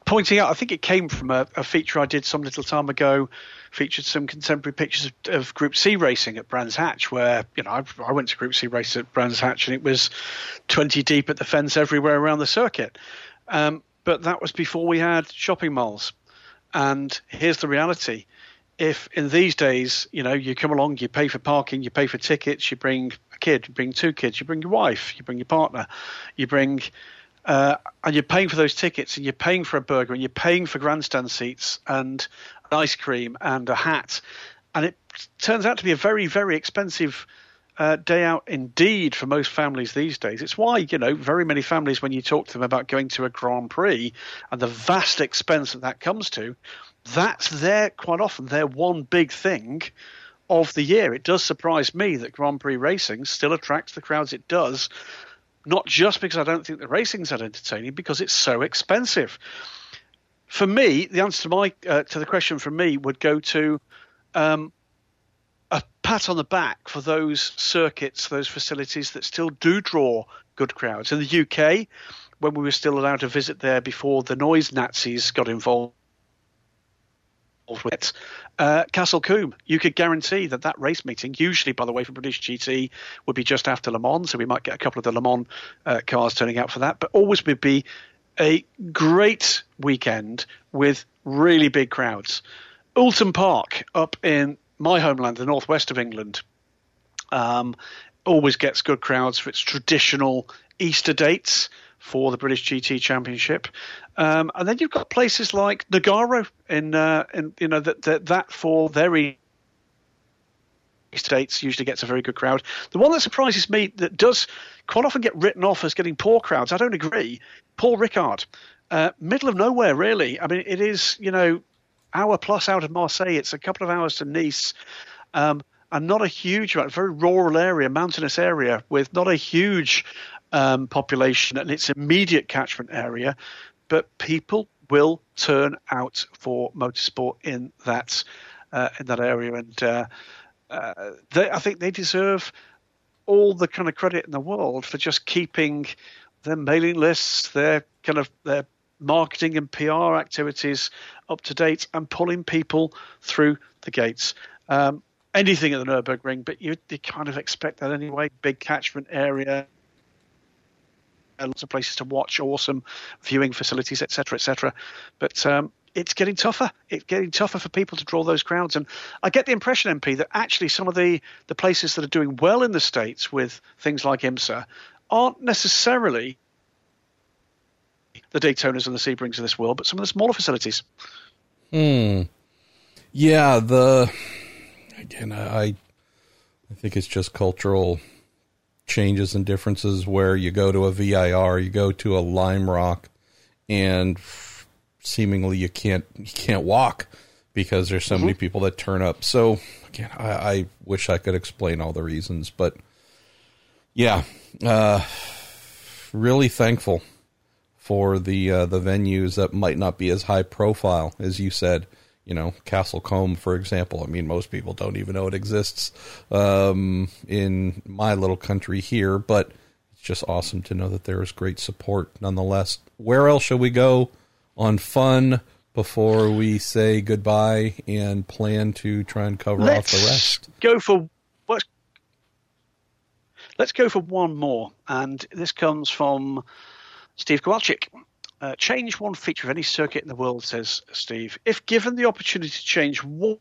pointing out. I think it came from a, a, feature I did some little time ago, featured some contemporary pictures of, of Group C racing at Brands Hatch, where you know I, I, went to Group C race at Brands Hatch and it was twenty deep at the fence everywhere around the circuit. Um, but that was before we had shopping malls. And here's the reality if in these days, you know, you come along, you pay for parking, you pay for tickets, you bring a kid, you bring two kids, you bring your wife, you bring your partner, you bring, uh, and you're paying for those tickets, and you're paying for a burger, and you're paying for grandstand seats and an ice cream and a hat, and it turns out to be a very, very expensive. Uh, day out indeed for most families these days. It's why, you know, very many families, when you talk to them about going to a Grand Prix and the vast expense that that comes to, that's their quite often their one big thing of the year. It does surprise me that Grand Prix racing still attracts the crowds it does, not just because I don't think the racing's that entertaining, because it's so expensive. For me, the answer to my uh, to the question from me would go to um, a pat on the back for those circuits, those facilities that still do draw good crowds. In the UK, when we were still allowed to visit there before the noise Nazis got involved with uh, Castle Combe. You could guarantee that that race meeting, usually, by the way, for British GT, would be just after Le Mans, so we might get a couple of the Le Mans uh, cars turning out for that, but always would be a great weekend with really big crowds. Oulton Park, up in my homeland, the northwest of England, um, always gets good crowds for its traditional Easter dates for the British GT Championship. Um, and then you've got places like Nogaro in, uh, in you know that that, that for their states usually gets a very good crowd. The one that surprises me that does quite often get written off as getting poor crowds. I don't agree. Paul Ricard, uh, middle of nowhere, really. I mean, it is you know hour plus out of Marseille. It's a couple of hours to Nice. Um, and not a huge very rural area, mountainous area with not a huge um, population and its immediate catchment area but people will turn out for motorsport in that uh, in that area, and uh, uh, they, I think they deserve all the kind of credit in the world for just keeping their mailing lists, their kind of their marketing and PR activities up to date, and pulling people through the gates. Um, anything at the Nurburgring, but you, you kind of expect that anyway. Big catchment area, lots of places to watch, awesome viewing facilities, etc., etc. But um, it's getting tougher. It's getting tougher for people to draw those crowds. And I get the impression, MP, that actually some of the, the places that are doing well in the States with things like IMSA aren't necessarily the Daytonas and the Sebrings of this world, but some of the smaller facilities. Hmm. Yeah, the again, I I think it's just cultural changes and differences where you go to a VIR, you go to a Lime Rock, and seemingly you can't you can't walk because there's so mm-hmm. many people that turn up. So again, I, I, wish I could explain all the reasons, but yeah, uh, really thankful for the uh, the venues that might not be as high profile as you said. You know, Castle Combe, for example. I mean, most people don't even know it exists um, in my little country here, but it's just awesome to know that there is great support nonetheless. Where else shall we go on fun before we say goodbye and plan to try and cover let's off the rest? Go for let's, let's go for one more, and this comes from Steve Kowalczyk. Uh, change one feature of any circuit in the world, says Steve. If given the opportunity to change one,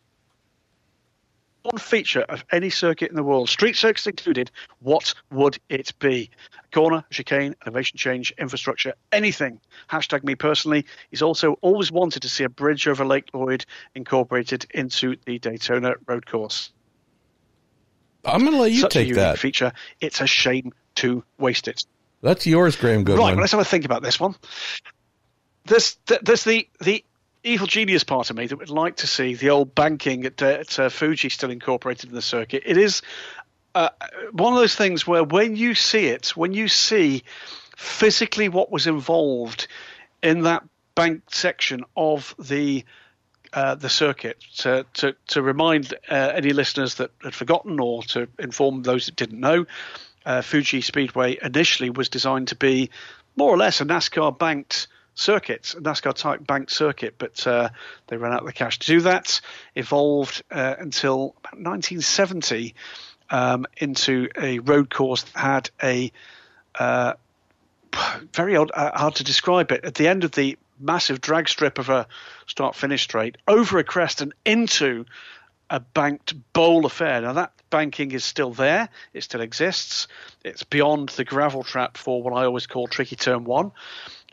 one feature of any circuit in the world, street circuits included, what would it be? Corner, chicane, elevation change, infrastructure, anything. Hashtag me personally. He's also always wanted to see a bridge over Lake Lloyd incorporated into the Daytona road course. I'm going to let you Such take a that feature. It's a shame to waste it. That's yours, Graham Goodwin. Right, well, let's have a think about this one. There's, there's the, the evil genius part of me that would like to see the old banking at, uh, at uh, Fuji still incorporated in the circuit. It is uh, one of those things where when you see it, when you see physically what was involved in that bank section of the uh, the circuit to to, to remind uh, any listeners that had forgotten or to inform those that didn't know uh, Fuji Speedway initially was designed to be more or less a NASCAR banked circuit, NASCAR type banked circuit, but uh, they ran out of the cash to do that. Evolved uh, until 1970 um, into a road course that had a uh, very odd, uh, hard to describe it. At the end of the massive drag strip of a start finish straight, over a crest and into a banked bowl affair. Now that banking is still there; it still exists. It's beyond the gravel trap for what I always call tricky turn one.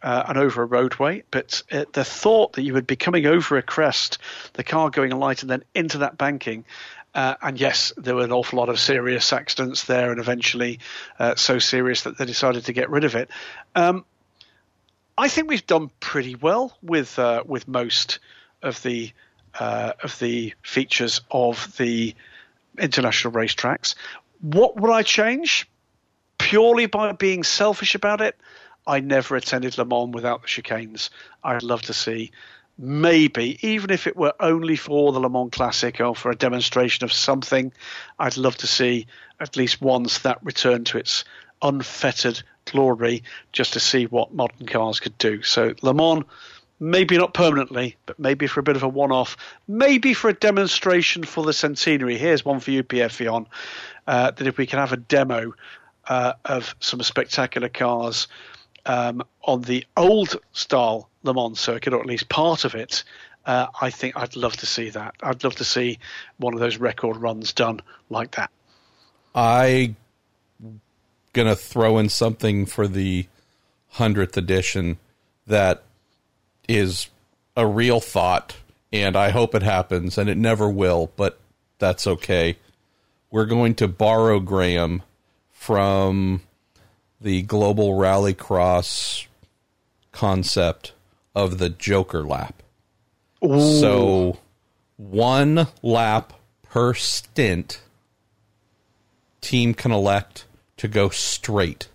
Uh, and over a roadway, but uh, the thought that you would be coming over a crest, the car going light, and then into that banking, uh, and yes, there were an awful lot of serious accidents there, and eventually uh, so serious that they decided to get rid of it. Um, I think we've done pretty well with uh, with most of the uh, of the features of the international racetracks. What would I change? Purely by being selfish about it, I never attended Le Mans without the chicanes. I'd love to see maybe, even if it were only for the Le Mans Classic or for a demonstration of something, I'd love to see at least once that return to its unfettered glory just to see what modern cars could do. So Le Mans maybe not permanently, but maybe for a bit of a one off, maybe for a demonstration for the centenary. Here's one for you, Pierre Fillon, uh, that if we can have a demo uh, of some spectacular cars um, on the old style Le Mans circuit, or at least part of it. Uh, I think I'd love to see that. I'd love to see one of those record runs done like that. I gonna throw in something for the hundredth edition that is a real thought, and I hope it happens, and it never will, but that's okay. We're going to borrow Graham from the global rallycross concept of the Joker lap. Ooh. So one lap per stint, team can elect to go straight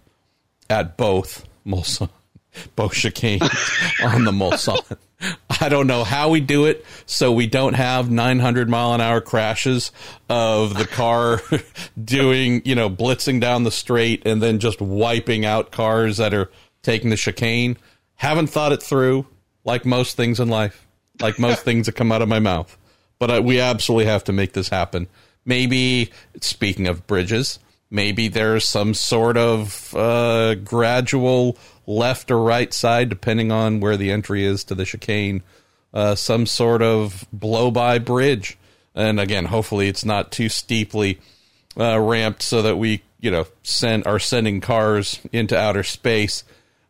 at both Mulsanne Beau Chicane on the Mulsanne. I don't know how we do it so we don't have 900 mile an hour crashes of the car doing, you know, blitzing down the straight and then just wiping out cars that are taking the chicane. Haven't thought it through like most things in life, like most things that come out of my mouth. But I, we absolutely have to make this happen. Maybe, speaking of bridges, maybe there's some sort of uh, gradual left or right side, depending on where the entry is to the chicane, uh, some sort of blow by bridge. And again, hopefully it's not too steeply uh, ramped so that we, you know, send are sending cars into outer space.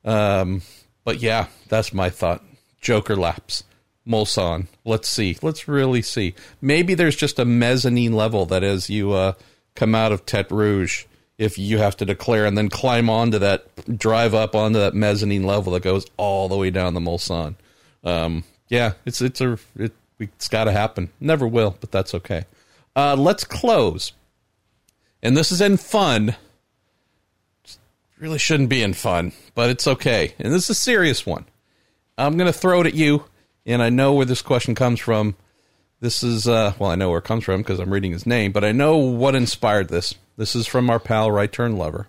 Um, But yeah, that's my thought. Joker laps. Mulsanne. Let's see. Let's really see. Maybe there's just a mezzanine level that as you uh, come out of Tertre Rouge, if you have to declare and then climb onto that, drive up onto that mezzanine level that goes all the way down the Mulsanne. Um, yeah, it's it's a it, it's got to happen. Never will, but that's okay. Uh, let's close, and this is in fun. Really shouldn't be in fun, but it's okay. And this is a serious one. I'm going to throw it at you and I know where this question comes from. This is, uh, well, I know where it comes from because I'm reading his name, but I know what inspired this. This is from our pal, Right Turn Lover.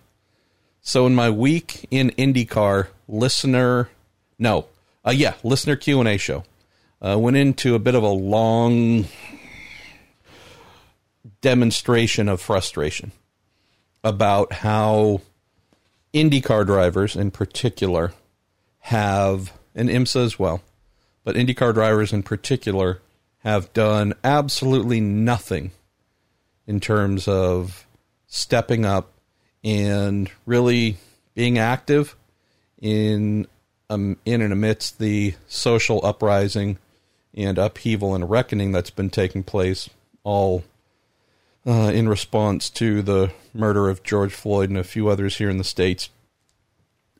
So in my week in IndyCar, listener, no, uh, yeah, listener Q and A show, uh, went into a bit of a long demonstration of frustration about how IndyCar drivers, in particular, have, and IMSA as well, but IndyCar drivers in particular have done absolutely nothing in terms of stepping up and really being active in um, in and amidst the social uprising and upheaval and reckoning that's been taking place, all uh, in response to the murder of George Floyd and a few others here in the states.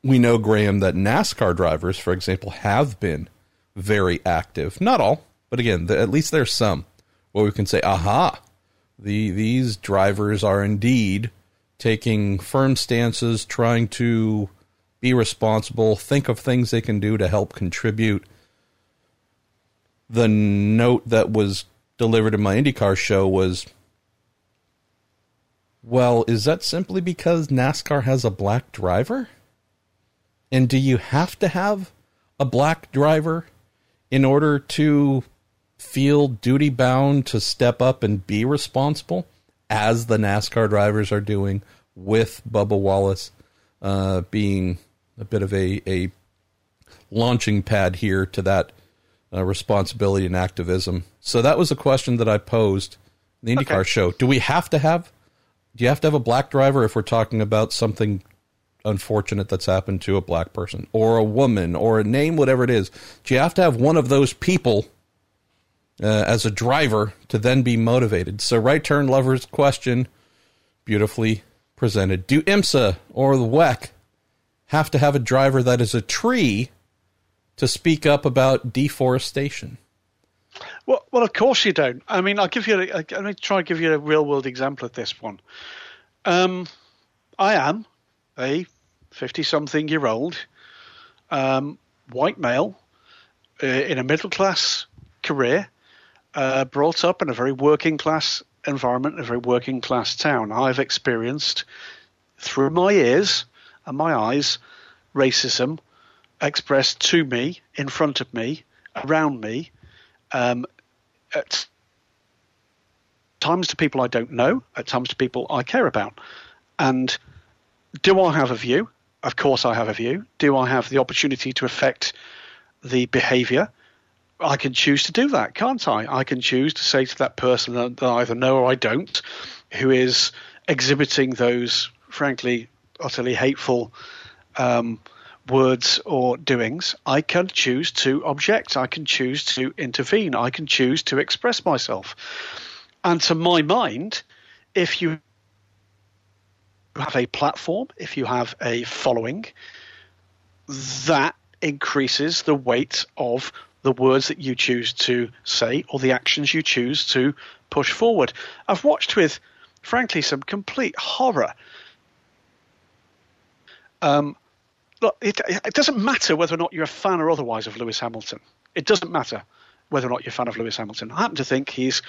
We know, Graham, that NASCAR drivers, for example, have been very active. Not all, but again, the, at least there's some where we can say, aha, the these drivers are indeed taking firm stances, trying to be responsible, think of things they can do to help contribute. The note that was delivered in my IndyCar show was well, is that simply because NASCAR has a black driver? And do you have to have a black driver in order to feel duty bound to step up and be responsible, as the NASCAR drivers are doing, with Bubba Wallace uh, being a bit of a, a launching pad here to that uh, responsibility and activism. So that was a question that I posed in the IndyCar okay. show. Do we have to have? Do you have to have a black driver if we're talking about something unfortunate that's happened to a black person or a woman or a name, whatever it is. Do you have to have one of those people uh, as a driver to then be motivated? So, right turn lovers question, beautifully presented. Do IMSA or the WEC have to have a driver that is a tree to speak up about deforestation? Well, well, of course you don't. I mean, I'll give you. A, let me try and give you a real world example of this one. Um, I am a 50 something year old, um, white male, uh, in a middle class career, uh, brought up in a very working class environment, a very working class town. I've experienced through my ears and my eyes racism expressed to me, in front of me, around me, um, at times to people I don't know, at times to people I care about. And do I have a view? Of course, I have a view. Do I have the opportunity to affect the behavior? I can choose to do that, can't I? I can choose to say to that person that I either know or I don't, who is exhibiting those, frankly, utterly hateful um, words or doings, I can choose to object. I can choose to intervene. I can choose to express myself. And to my mind, if you have a platform, if you have a following, that increases the weight of the words that you choose to say or the actions you choose to push forward. I've watched with, frankly, some complete horror. Um, look, it, it doesn't matter whether or not you're a fan or otherwise of Lewis Hamilton. It doesn't matter whether or not you're a fan of Lewis Hamilton. I happen to think he's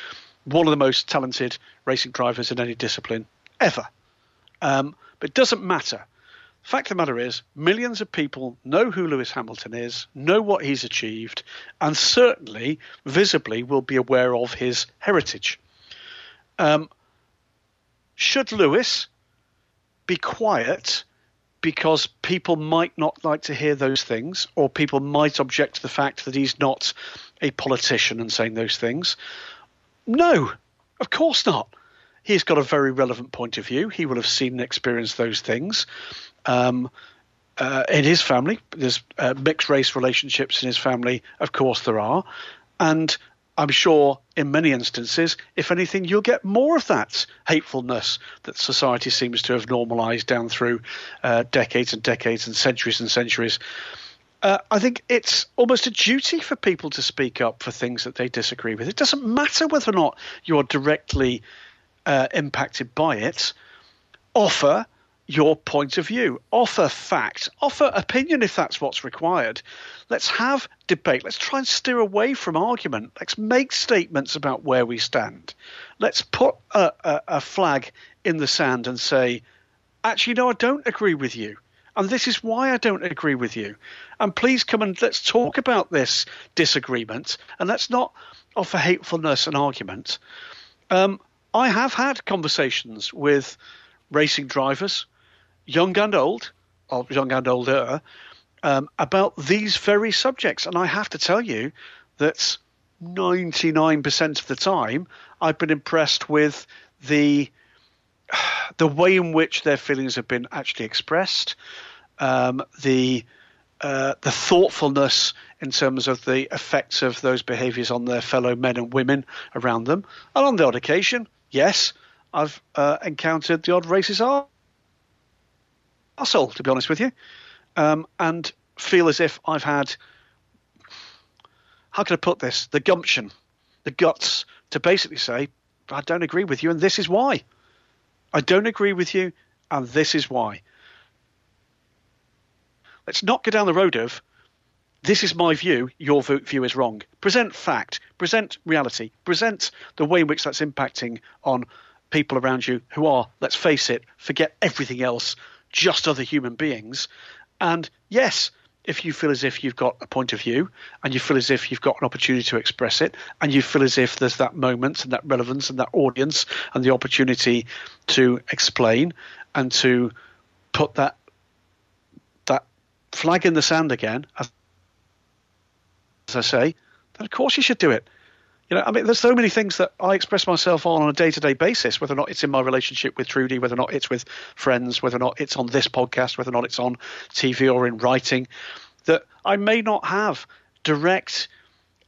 one of the most talented racing drivers in any discipline ever. Um, but it doesn't matter. Fact of the matter is, millions of people know who Lewis Hamilton is, know what he's achieved, and certainly, visibly, will be aware of his heritage. Um, should Lewis be quiet because people might not like to hear those things, or people might object to the fact that he's not a politician and saying those things? No, of course not he's got a very relevant point of view. He will have seen and experienced those things. Um, uh, in his family. There's uh, mixed race relationships in his family, of course there are, and I'm sure in many instances, if anything, you'll get more of that hatefulness that society seems to have normalised down through uh, decades and decades and centuries and centuries. Uh, I think it's almost a duty for people to speak up for things that they disagree with. It doesn't matter whether or not you're directly uh, impacted by it. Offer your point of view, offer fact, offer opinion if that's what's required. Let's have debate. Let's try and steer away from argument. Let's make statements about where we stand. Let's put a, a, a flag in the sand and say, actually, no, I don't agree with you. And this is why I don't agree with you. And please come and let's talk about this disagreement and let's not offer hatefulness and argument. Um, I have had conversations with racing drivers young and old, or young and older, um, about these very subjects. And I have to tell you that 99% of the time, I've been impressed with the the way in which their feelings have been actually expressed, um, the uh, the thoughtfulness in terms of the effects of those behaviours on their fellow men and women around them, and on the odd occasion, yes, I've uh, encountered the odd racist asshole, to be honest with you, um, and feel as if I've had, how can I put this, the gumption, the guts to basically say, I don't agree with you, and this is why. I don't agree with you, and this is why. Let's not go down the road of, this is my view, your view is wrong. Present fact, present reality, present the way in which that's impacting on people around you who are, let's face it, forget everything else, just other human beings. And yes, if you feel as if you've got a point of view and you feel as if you've got an opportunity to express it and you feel as if there's that moment and that relevance and that audience and the opportunity to explain and to put that that flag in the sand again as, as I say, then of course you should do it. You know, I mean, there's so many things that I express myself on on a day to day basis, whether or not it's in my relationship with Trudy, whether or not it's with friends, whether or not it's on this podcast, whether or not it's on TV or in writing, that I may not have direct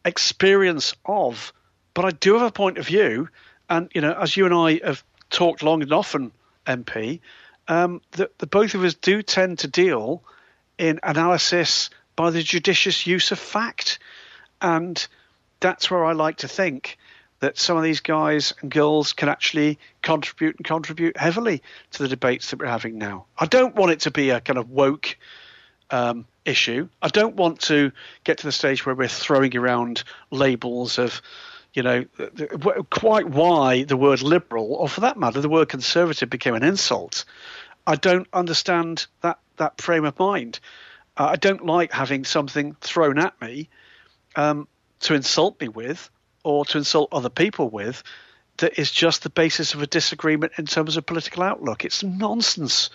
experience of, but I do have a point of view. And, you know, as you and I have talked long and often, MP, um, that the both of us do tend to deal in analysis by the judicious use of fact. And that's where I like to think that some of these guys and girls can actually contribute and contribute heavily to the debates that we're having now. I don't want it to be a kind of woke um, issue. I don't want to get to the stage where we're throwing around labels of, you know, quite why the word liberal, or for that matter, the word conservative became an insult. I don't understand that that frame of mind. Uh, I don't like having something thrown at me um, to insult me with or to insult other people with that is just the basis of a disagreement in terms of political outlook. It's nonsense.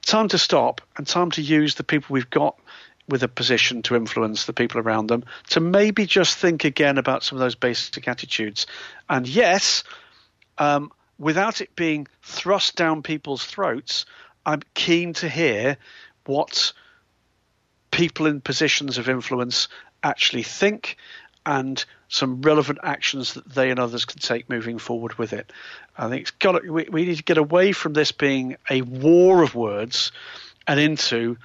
Time to stop and time to use the people we've got with a position to influence the people around them to maybe just think again about some of those basic attitudes. And yes, um, without it being thrust down people's throats, I'm keen to hear what people in positions of influence actually think and some relevant actions that they and others can take moving forward with it. I think it's got we, we need to get away from this being a war of words and into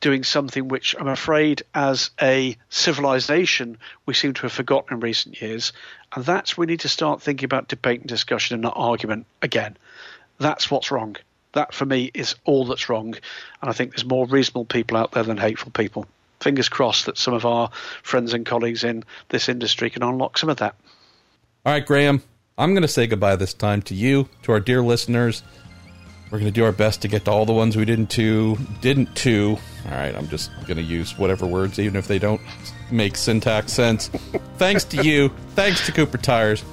doing something which I'm afraid, as a civilization, we seem to have forgotten in recent years. And that's we need to start thinking about debate and discussion and not argument again. That's what's wrong. That, for me, is all that's wrong. And I think there's more reasonable people out there than hateful people fingers crossed that some of our friends and colleagues in this industry can unlock some of that. All right, Graham, I'm going to say goodbye this time to you, to our dear listeners. We're going to do our best to get to all the ones we didn't to didn't to. All right, I'm just going to use whatever words, even if they don't make syntax sense. thanks to you. Thanks to Cooper Tires.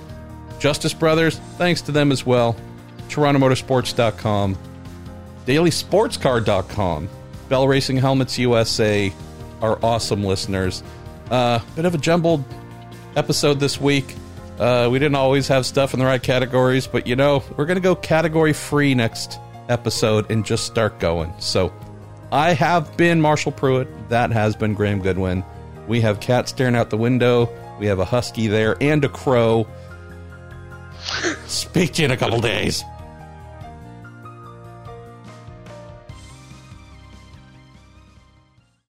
Justice Brothers, thanks to them as well. TorontoMotorsports.com. DailySportsCar.com. Bell Racing Helmets USA our awesome listeners. Uh, bit of a jumbled episode this week. Uh, we didn't always have stuff in the right categories, but you know, we're going to go category free next episode and just start going. So I have been Marshall Pruett. That has been Graham Goodwin. We have cats staring out the window. We have a husky there and a crow. Speak to you in a couple days.